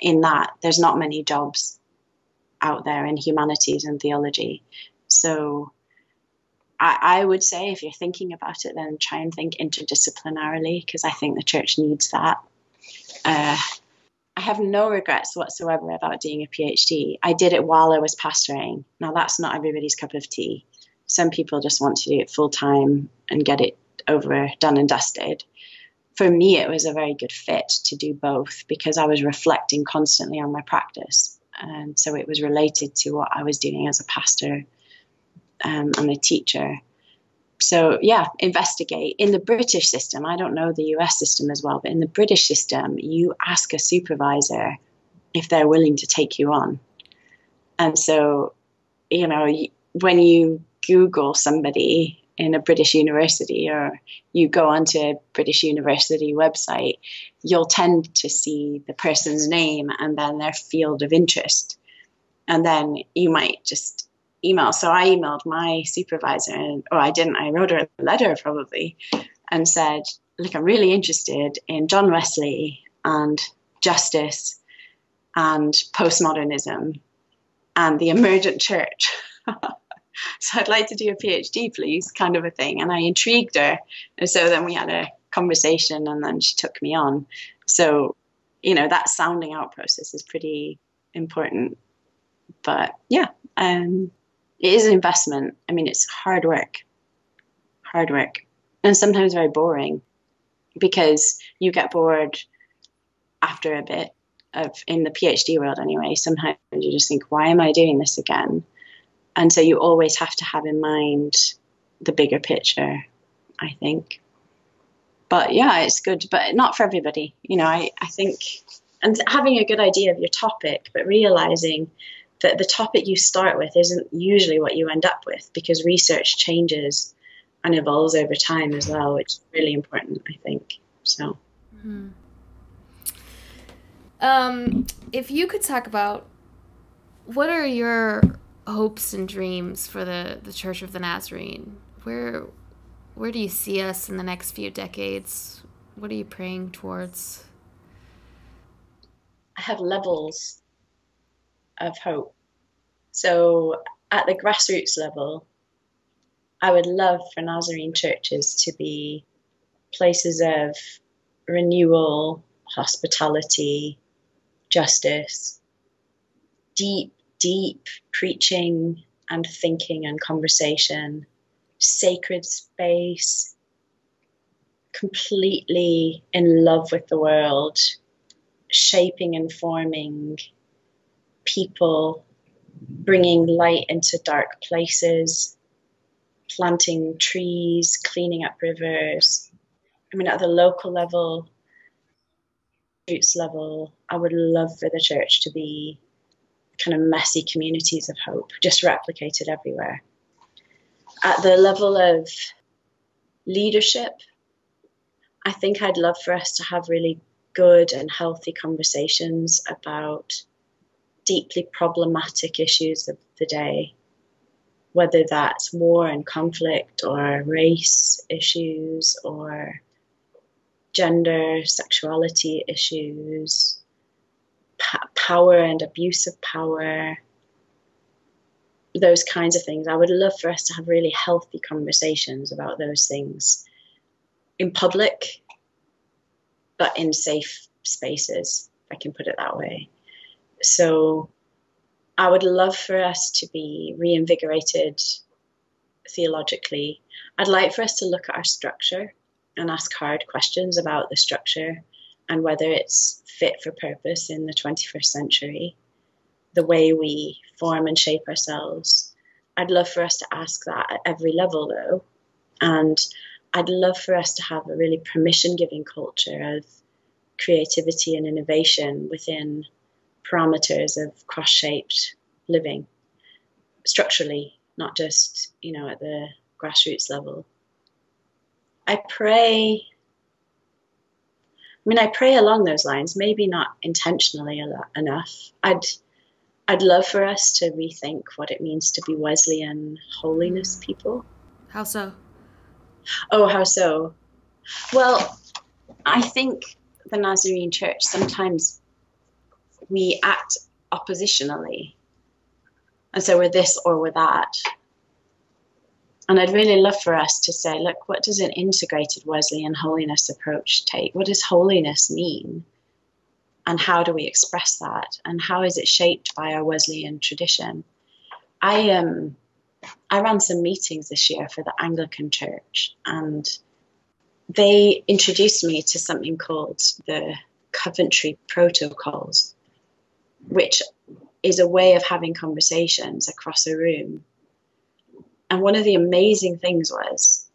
In that, there's not many jobs out there in humanities and theology, so I, I would say if you're thinking about it, then try and think interdisciplinarily because I think the church needs that. Uh, I have no regrets whatsoever about doing a PhD. I did it while I was pastoring. Now, that's not everybody's cup of tea. Some people just want to do it full time and get it over, done and dusted. For me, it was a very good fit to do both because I was reflecting constantly on my practice. And so it was related to what I was doing as a pastor um, and a teacher. So, yeah, investigate. In the British system, I don't know the US system as well, but in the British system, you ask a supervisor if they're willing to take you on. And so, you know, when you Google somebody in a British university or you go onto a British university website, you'll tend to see the person's name and then their field of interest. And then you might just email. So I emailed my supervisor, and, or I didn't, I wrote her a letter probably and said, Look, I'm really interested in John Wesley and justice and postmodernism and the emergent church. so I'd like to do a PhD, please, kind of a thing. And I intrigued her. And so then we had a conversation and then she took me on. So, you know, that sounding out process is pretty important. But yeah, um, it is an investment. I mean, it's hard work, hard work, and sometimes very boring because you get bored after a bit of in the PhD world anyway. Sometimes you just think, why am I doing this again? And so you always have to have in mind the bigger picture, I think. But yeah, it's good, but not for everybody. You know, I, I think, and having a good idea of your topic, but realizing that the topic you start with isn't usually what you end up with because research changes and evolves over time as well, which is really important, I think. So. Mm-hmm. Um, if you could talk about what are your hopes and dreams for the, the Church of the Nazarene? Where where do you see us in the next few decades? What are you praying towards? I have levels of hope. So at the grassroots level, I would love for Nazarene churches to be places of renewal, hospitality, justice, deep, deep preaching and thinking and conversation, sacred space, completely in love with the world, shaping and forming people, bringing light into dark places, planting trees, cleaning up rivers. I mean, at the local level, roots level, I would love for the church to be kind of messy communities of hope, just replicated everywhere. At the level of leadership, I think I'd love for us to have really good and healthy conversations about deeply problematic issues of the day, whether that's war and conflict or race issues or gender, sexuality issues, power and abuse of power, those kinds of things. I would love for us to have really healthy conversations about those things in public, but in safe spaces, if I can put it that way. So I would love for us to be reinvigorated theologically. I'd like for us to look at our structure and ask hard questions about the structure and whether it's fit for purpose in the 21st century, the way we form and shape ourselves. I'd love for us to ask that at every level, though. And I'd love for us to have a really permission giving culture of creativity and innovation within parameters of cross shaped living structurally, not just, you know, at the grassroots level. I pray mean, I pray along those lines, maybe not intentionally enough. I'd, I'd love for us to rethink what it means to be Wesleyan holiness people. How so? Oh, how so? Well, I think the Nazarene Church sometimes we act oppositionally. And so we're this or we're that. And I'd really love for us to say, look, what does an integrated Wesleyan holiness approach take? What does holiness mean? And how do we express that? And how is it shaped by our Wesleyan tradition? I um I ran some meetings this year for the Anglican Church and they introduced me to something called the Coventry Protocols, which is a way of having conversations across a room and one of the amazing things was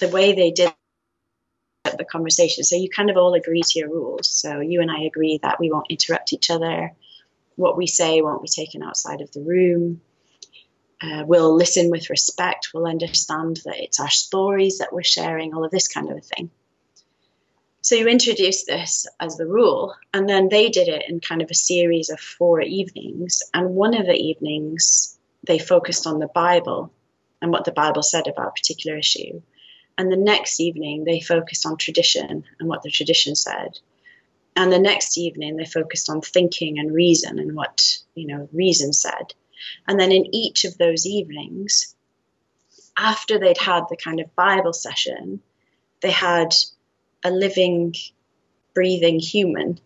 the way they did the conversation. So you kind of all agree to your rules. So you and I agree that we won't interrupt each other. What we say won't be taken outside of the room. Uh, we'll listen with respect. We'll understand that it's our stories that we're sharing, all of this kind of a thing. So you introduce this as the rule, and then they did it in kind of a series of four evenings. And one of the evenings, they focused on the Bible and what the Bible said about a particular issue. And the next evening, they focused on tradition and what the tradition said. And the next evening, they focused on thinking and reason and what, you know, reason said. And then in each of those evenings, after they'd had the kind of Bible session, they had a living, breathing human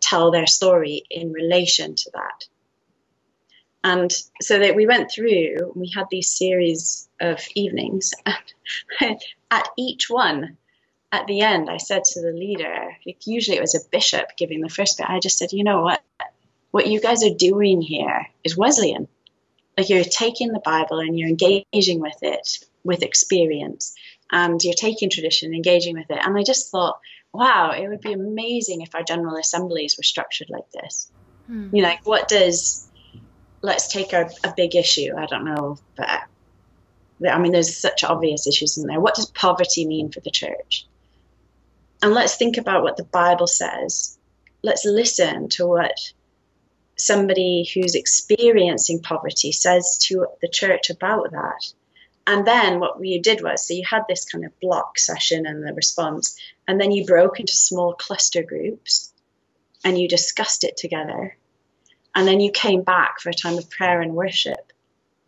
tell their story in relation to that. And so that we went through, we had these series of evenings, and at each one, at the end, I said to the leader, usually it was a bishop giving the first bit, I just said, you know what? What you guys are doing here is Wesleyan. Like you're taking the Bible and you're engaging with it with experience, and you're taking tradition, engaging with it. And I just thought, wow, it would be amazing if our general assemblies were structured like this. Hmm. You know, like what does let's take a, a big issue. I don't know, but I mean, there's such obvious issues in there. What does poverty mean for the church? And let's think about what the Bible says. Let's listen to what somebody who's experiencing poverty says to the church about that. And then what you did was, so you had this kind of block session and the response, and then you broke into small cluster groups and you discussed it together and then you came back for a time of prayer and worship.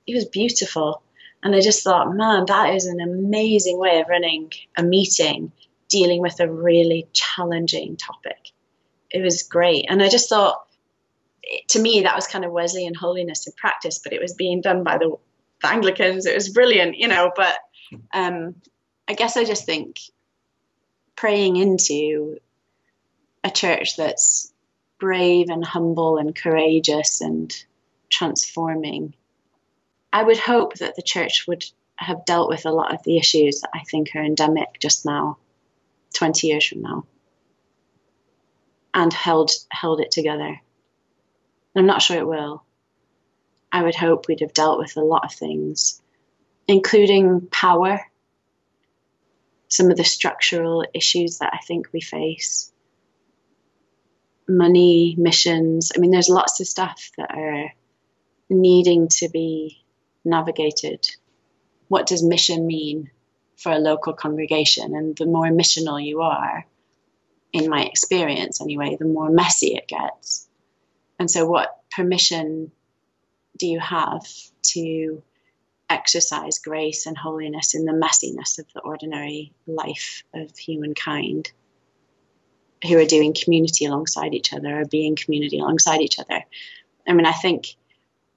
It was beautiful. And I just thought, man, that is an amazing way of running a meeting dealing with a really challenging topic. It was great. And I just thought, to me, that was kind of Wesleyan holiness in practice, but it was being done by the, the Anglicans. It was brilliant, you know. But um, I guess I just think praying into a church that's brave and humble and courageous and transforming. I would hope that the church would have dealt with a lot of the issues that I think are endemic just now, 20 years from now, and held, held it together. I'm not sure it will. I would hope we'd have dealt with a lot of things, including power, some of the structural issues that I think we face, money, missions. I mean, there's lots of stuff that are needing to be navigated. What does mission mean for a local congregation? And the more missional you are, in my experience anyway, the more messy it gets. And so, what permission do you have to exercise grace and holiness in the messiness of the ordinary life of humankind? Who are doing community alongside each other or being community alongside each other. I mean, I think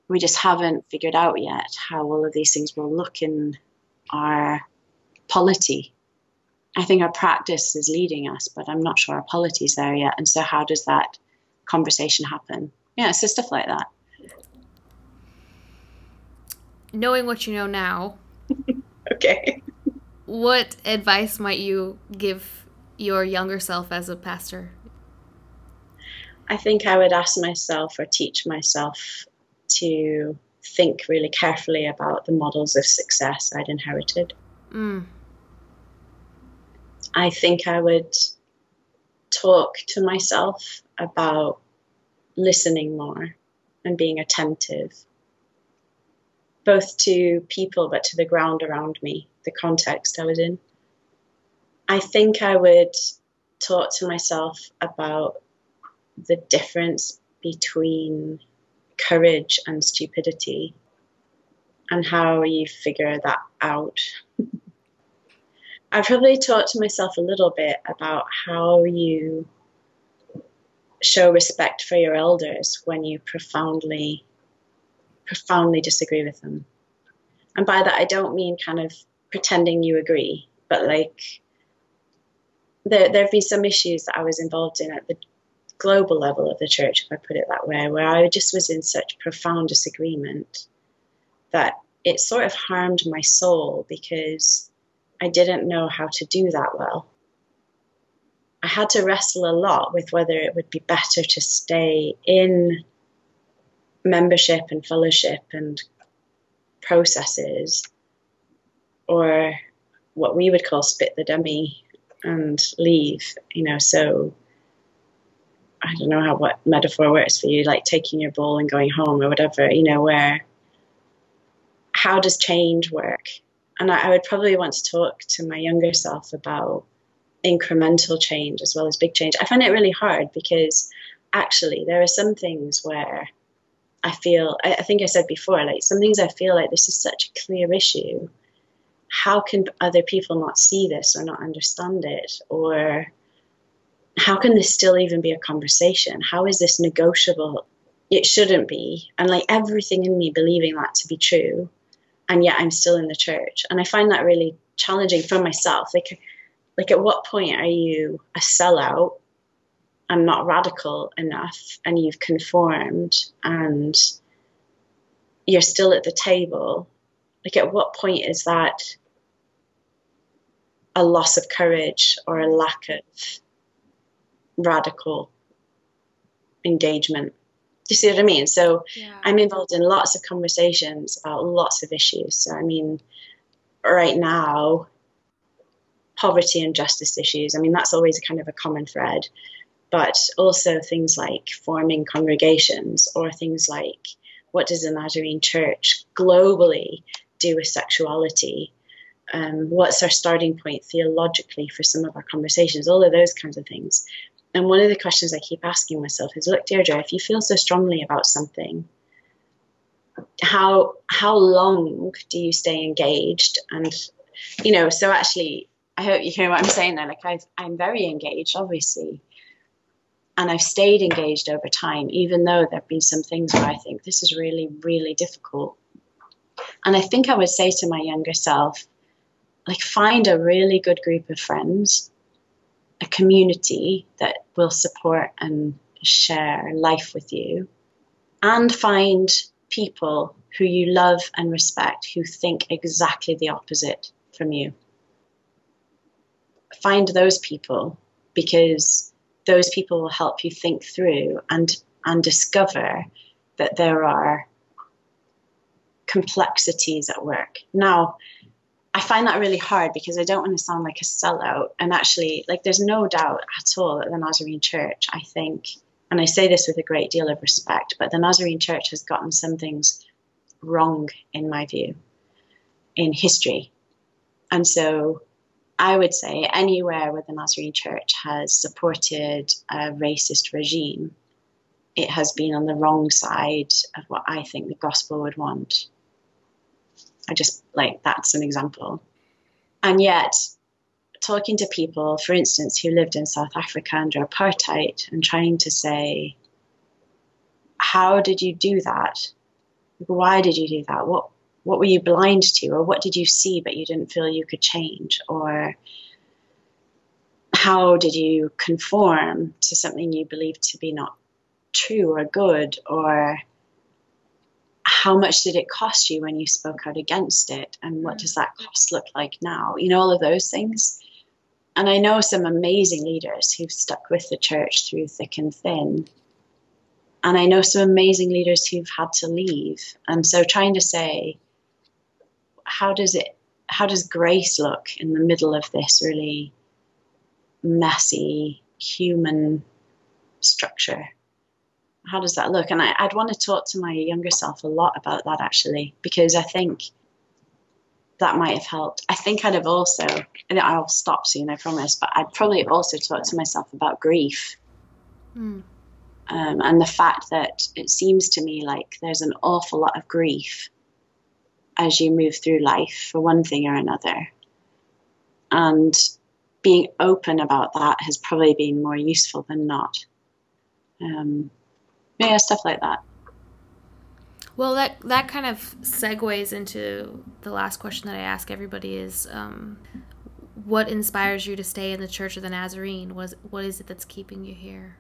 we just haven't figured out yet how all of these things will look in our polity. I think our practice is leading us, but I'm not sure our polity is there yet. And so, how does that conversation happen? Yeah, so stuff like that. Knowing what you know now. okay. what advice might you give your younger self as a pastor? I think I would ask myself or teach myself to think really carefully about the models of success I'd inherited. Mm. I think I would talk to myself about listening more and being attentive, both to people but to the ground around me, the context I was in. I think I would talk to myself about the difference between courage and stupidity and how you figure that out. I probably talked to myself a little bit about how you show respect for your elders when you profoundly, profoundly disagree with them. And by that, I don't mean kind of pretending you agree, but like there, there have been some issues that I was involved in at the global level of the church, if I put it that way, where I just was in such profound disagreement that it sort of harmed my soul because I didn't know how to do that well. I had to wrestle a lot with whether it would be better to stay in membership and fellowship and processes or what we would call spit the dummy and leave, you know, so I don't know how what metaphor works for you, like taking your ball and going home or whatever, you know, where how does change work? And I, I would probably want to talk to my younger self about incremental change as well as big change. I find it really hard because actually there are some things where I feel, I, I think I said before, like some things I feel like this is such a clear issue. How can other people not see this or not understand it? Or how can this still even be a conversation? How is this negotiable? It shouldn't be. And like everything in me believing that to be true. And yet I'm still in the church. And I find that really challenging for myself. Like, like at what point are you a sellout and not radical enough and you've conformed and you're still at the table? Like, at what point is that a loss of courage or a lack of radical engagement. Do you see what I mean? So yeah. I'm involved in lots of conversations about lots of issues. So, I mean, right now, poverty and justice issues, I mean, that's always kind of a common thread. But also things like forming congregations or things like what does the Nazarene Church globally do with sexuality? Um, what's our starting point theologically for some of our conversations? All of those kinds of things. And one of the questions I keep asking myself is, look, Deirdre, if you feel so strongly about something, how how long do you stay engaged? And you know, so actually, I hope you hear what I'm saying there. Like i I'm very engaged, obviously, and I've stayed engaged over time, even though there've been some things where I think this is really, really difficult. And I think I would say to my younger self, like, find a really good group of friends a community that will support and share life with you, and find people who you love and respect who think exactly the opposite from you. Find those people because those people will help you think through and, and discover that there are complexities at work. Now, I find that really hard because I don't want to sound like a sellout. And actually, like, there's no doubt at all that the Nazarene Church, I think, and I say this with a great deal of respect, but the Nazarene Church has gotten some things wrong, in my view, in history. And so I would say anywhere where the Nazarene Church has supported a racist regime, it has been on the wrong side of what I think the gospel would want. I just like that's an example. And yet, talking to people, for instance, who lived in South Africa under apartheid and trying to say, how did you do that? Why did you do that? What what were you blind to, or what did you see but you didn't feel you could change, or how did you conform to something you believed to be not true or good, or how much did it cost you when you spoke out against it? And what does mm. that cost look like now? You know, all of those things. And I know some amazing leaders who've stuck with the church through thick and thin. And I know some amazing leaders who've had to leave. And so trying to say, how does it how does grace look in the middle of this really messy human structure? How does that look? And I, would want to talk to my younger self a lot about that actually, because I think that might have helped. I think I'd have also, and I'll stop soon, I promise, but I'd probably also talk to myself about grief. Mm. Um, and the fact that it seems to me like there's an awful lot of grief as you move through life for one thing or another. And being open about that has probably been more useful than not. Um, yeah, stuff like that. Well, that that kind of segues into the last question that I ask everybody: is um, what inspires you to stay in the Church of the Nazarene? Was what is it that's keeping you here?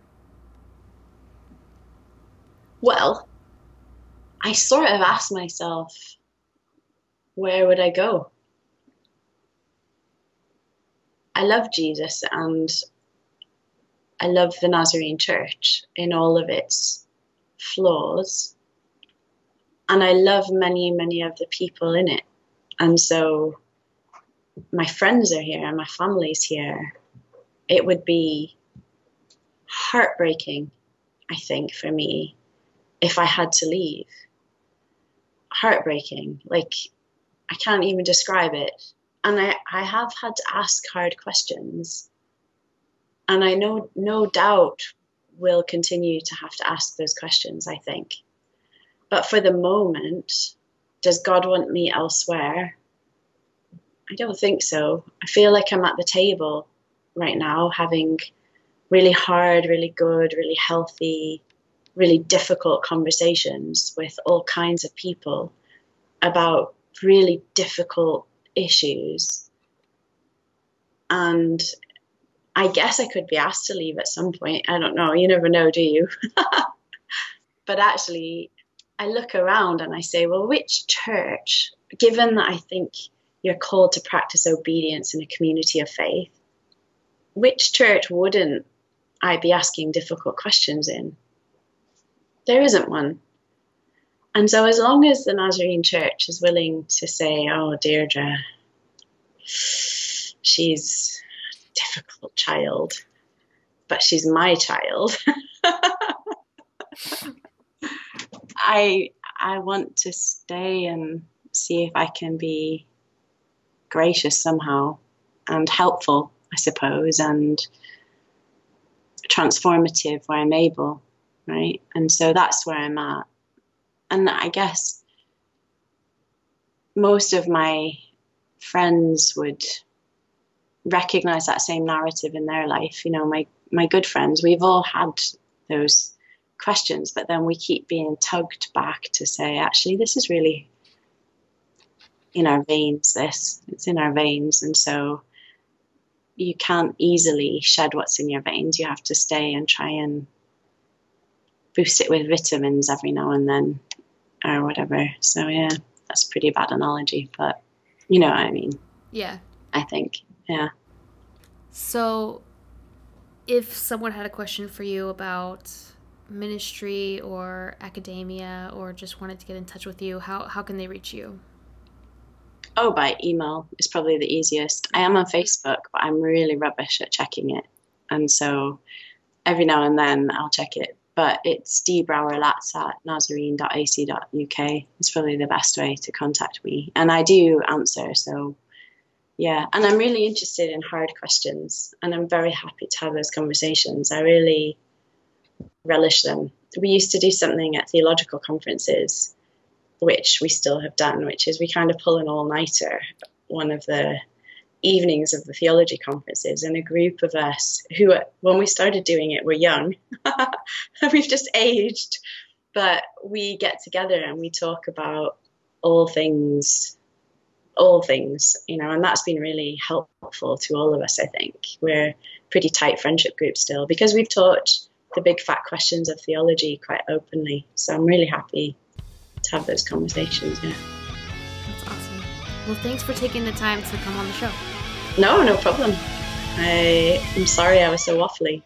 Well, I sort of asked myself, where would I go? I love Jesus and I love the Nazarene Church in all of its flaws. And I love many, many of the people in it. And so my friends are here and my family's here. It would be heartbreaking, I think, for me if I had to leave. Heartbreaking. Like, I can't even describe it and I, I have had to ask hard questions. And I know no doubt will continue to have to ask those questions, I think. But for the moment, does God want me elsewhere? I don't think so. I feel like I'm at the table right now having really hard, really good, really healthy, really difficult conversations with all kinds of people about really difficult issues. And I guess I could be asked to leave at some point. I don't know. You never know, do you? but actually, I look around and I say, well, which church, given that I think you're called to practice obedience in a community of faith, which church wouldn't I be asking difficult questions in? There isn't one. And so, as long as the Nazarene Church is willing to say, "Oh, Deirdre, she's difficult child, but she's my child," I I want to stay and see if I can be gracious somehow and helpful, I suppose, and transformative where I'm able, right? And so that's where I'm at and I guess most of my friends would recognize that same narrative in their life. You know, my my good friends, we've all had those questions, but then we keep being tugged back to say, actually, this is really in our veins. This it's in our veins, and so you can't easily shed what's in your veins. You have to stay and try and boost it with vitamins every now and then or whatever. So yeah, that's pretty bad analogy, but you know what I mean. Yeah. I think. Yeah. So if someone had a question for you about ministry or academia or just wanted to get in touch with you, how how can they reach you? Oh, by email is probably the easiest. I am on Facebook, but I'm really rubbish at checking it. And so every now and then I'll check it but it's dbrowerlatz at nazarene.ac.uk. It's probably the best way to contact me. And I do answer, so yeah. And I'm really interested in hard questions, and I'm very happy to have those conversations. I really relish them. We used to do something at theological conferences, which we still have done, which is we kind of pull an all nighter. One of the evenings of the theology conferences and a group of us who when we started doing it were young we've just aged but we get together and we talk about all things all things you know and that's been really helpful to all of us i think we're pretty tight friendship group still because we've taught the big fat questions of theology quite openly so i'm really happy to have those conversations. Yeah. That's awesome. Well, thanks for taking the time to come on the show. No, no problem. I, I'm sorry I was so waffly.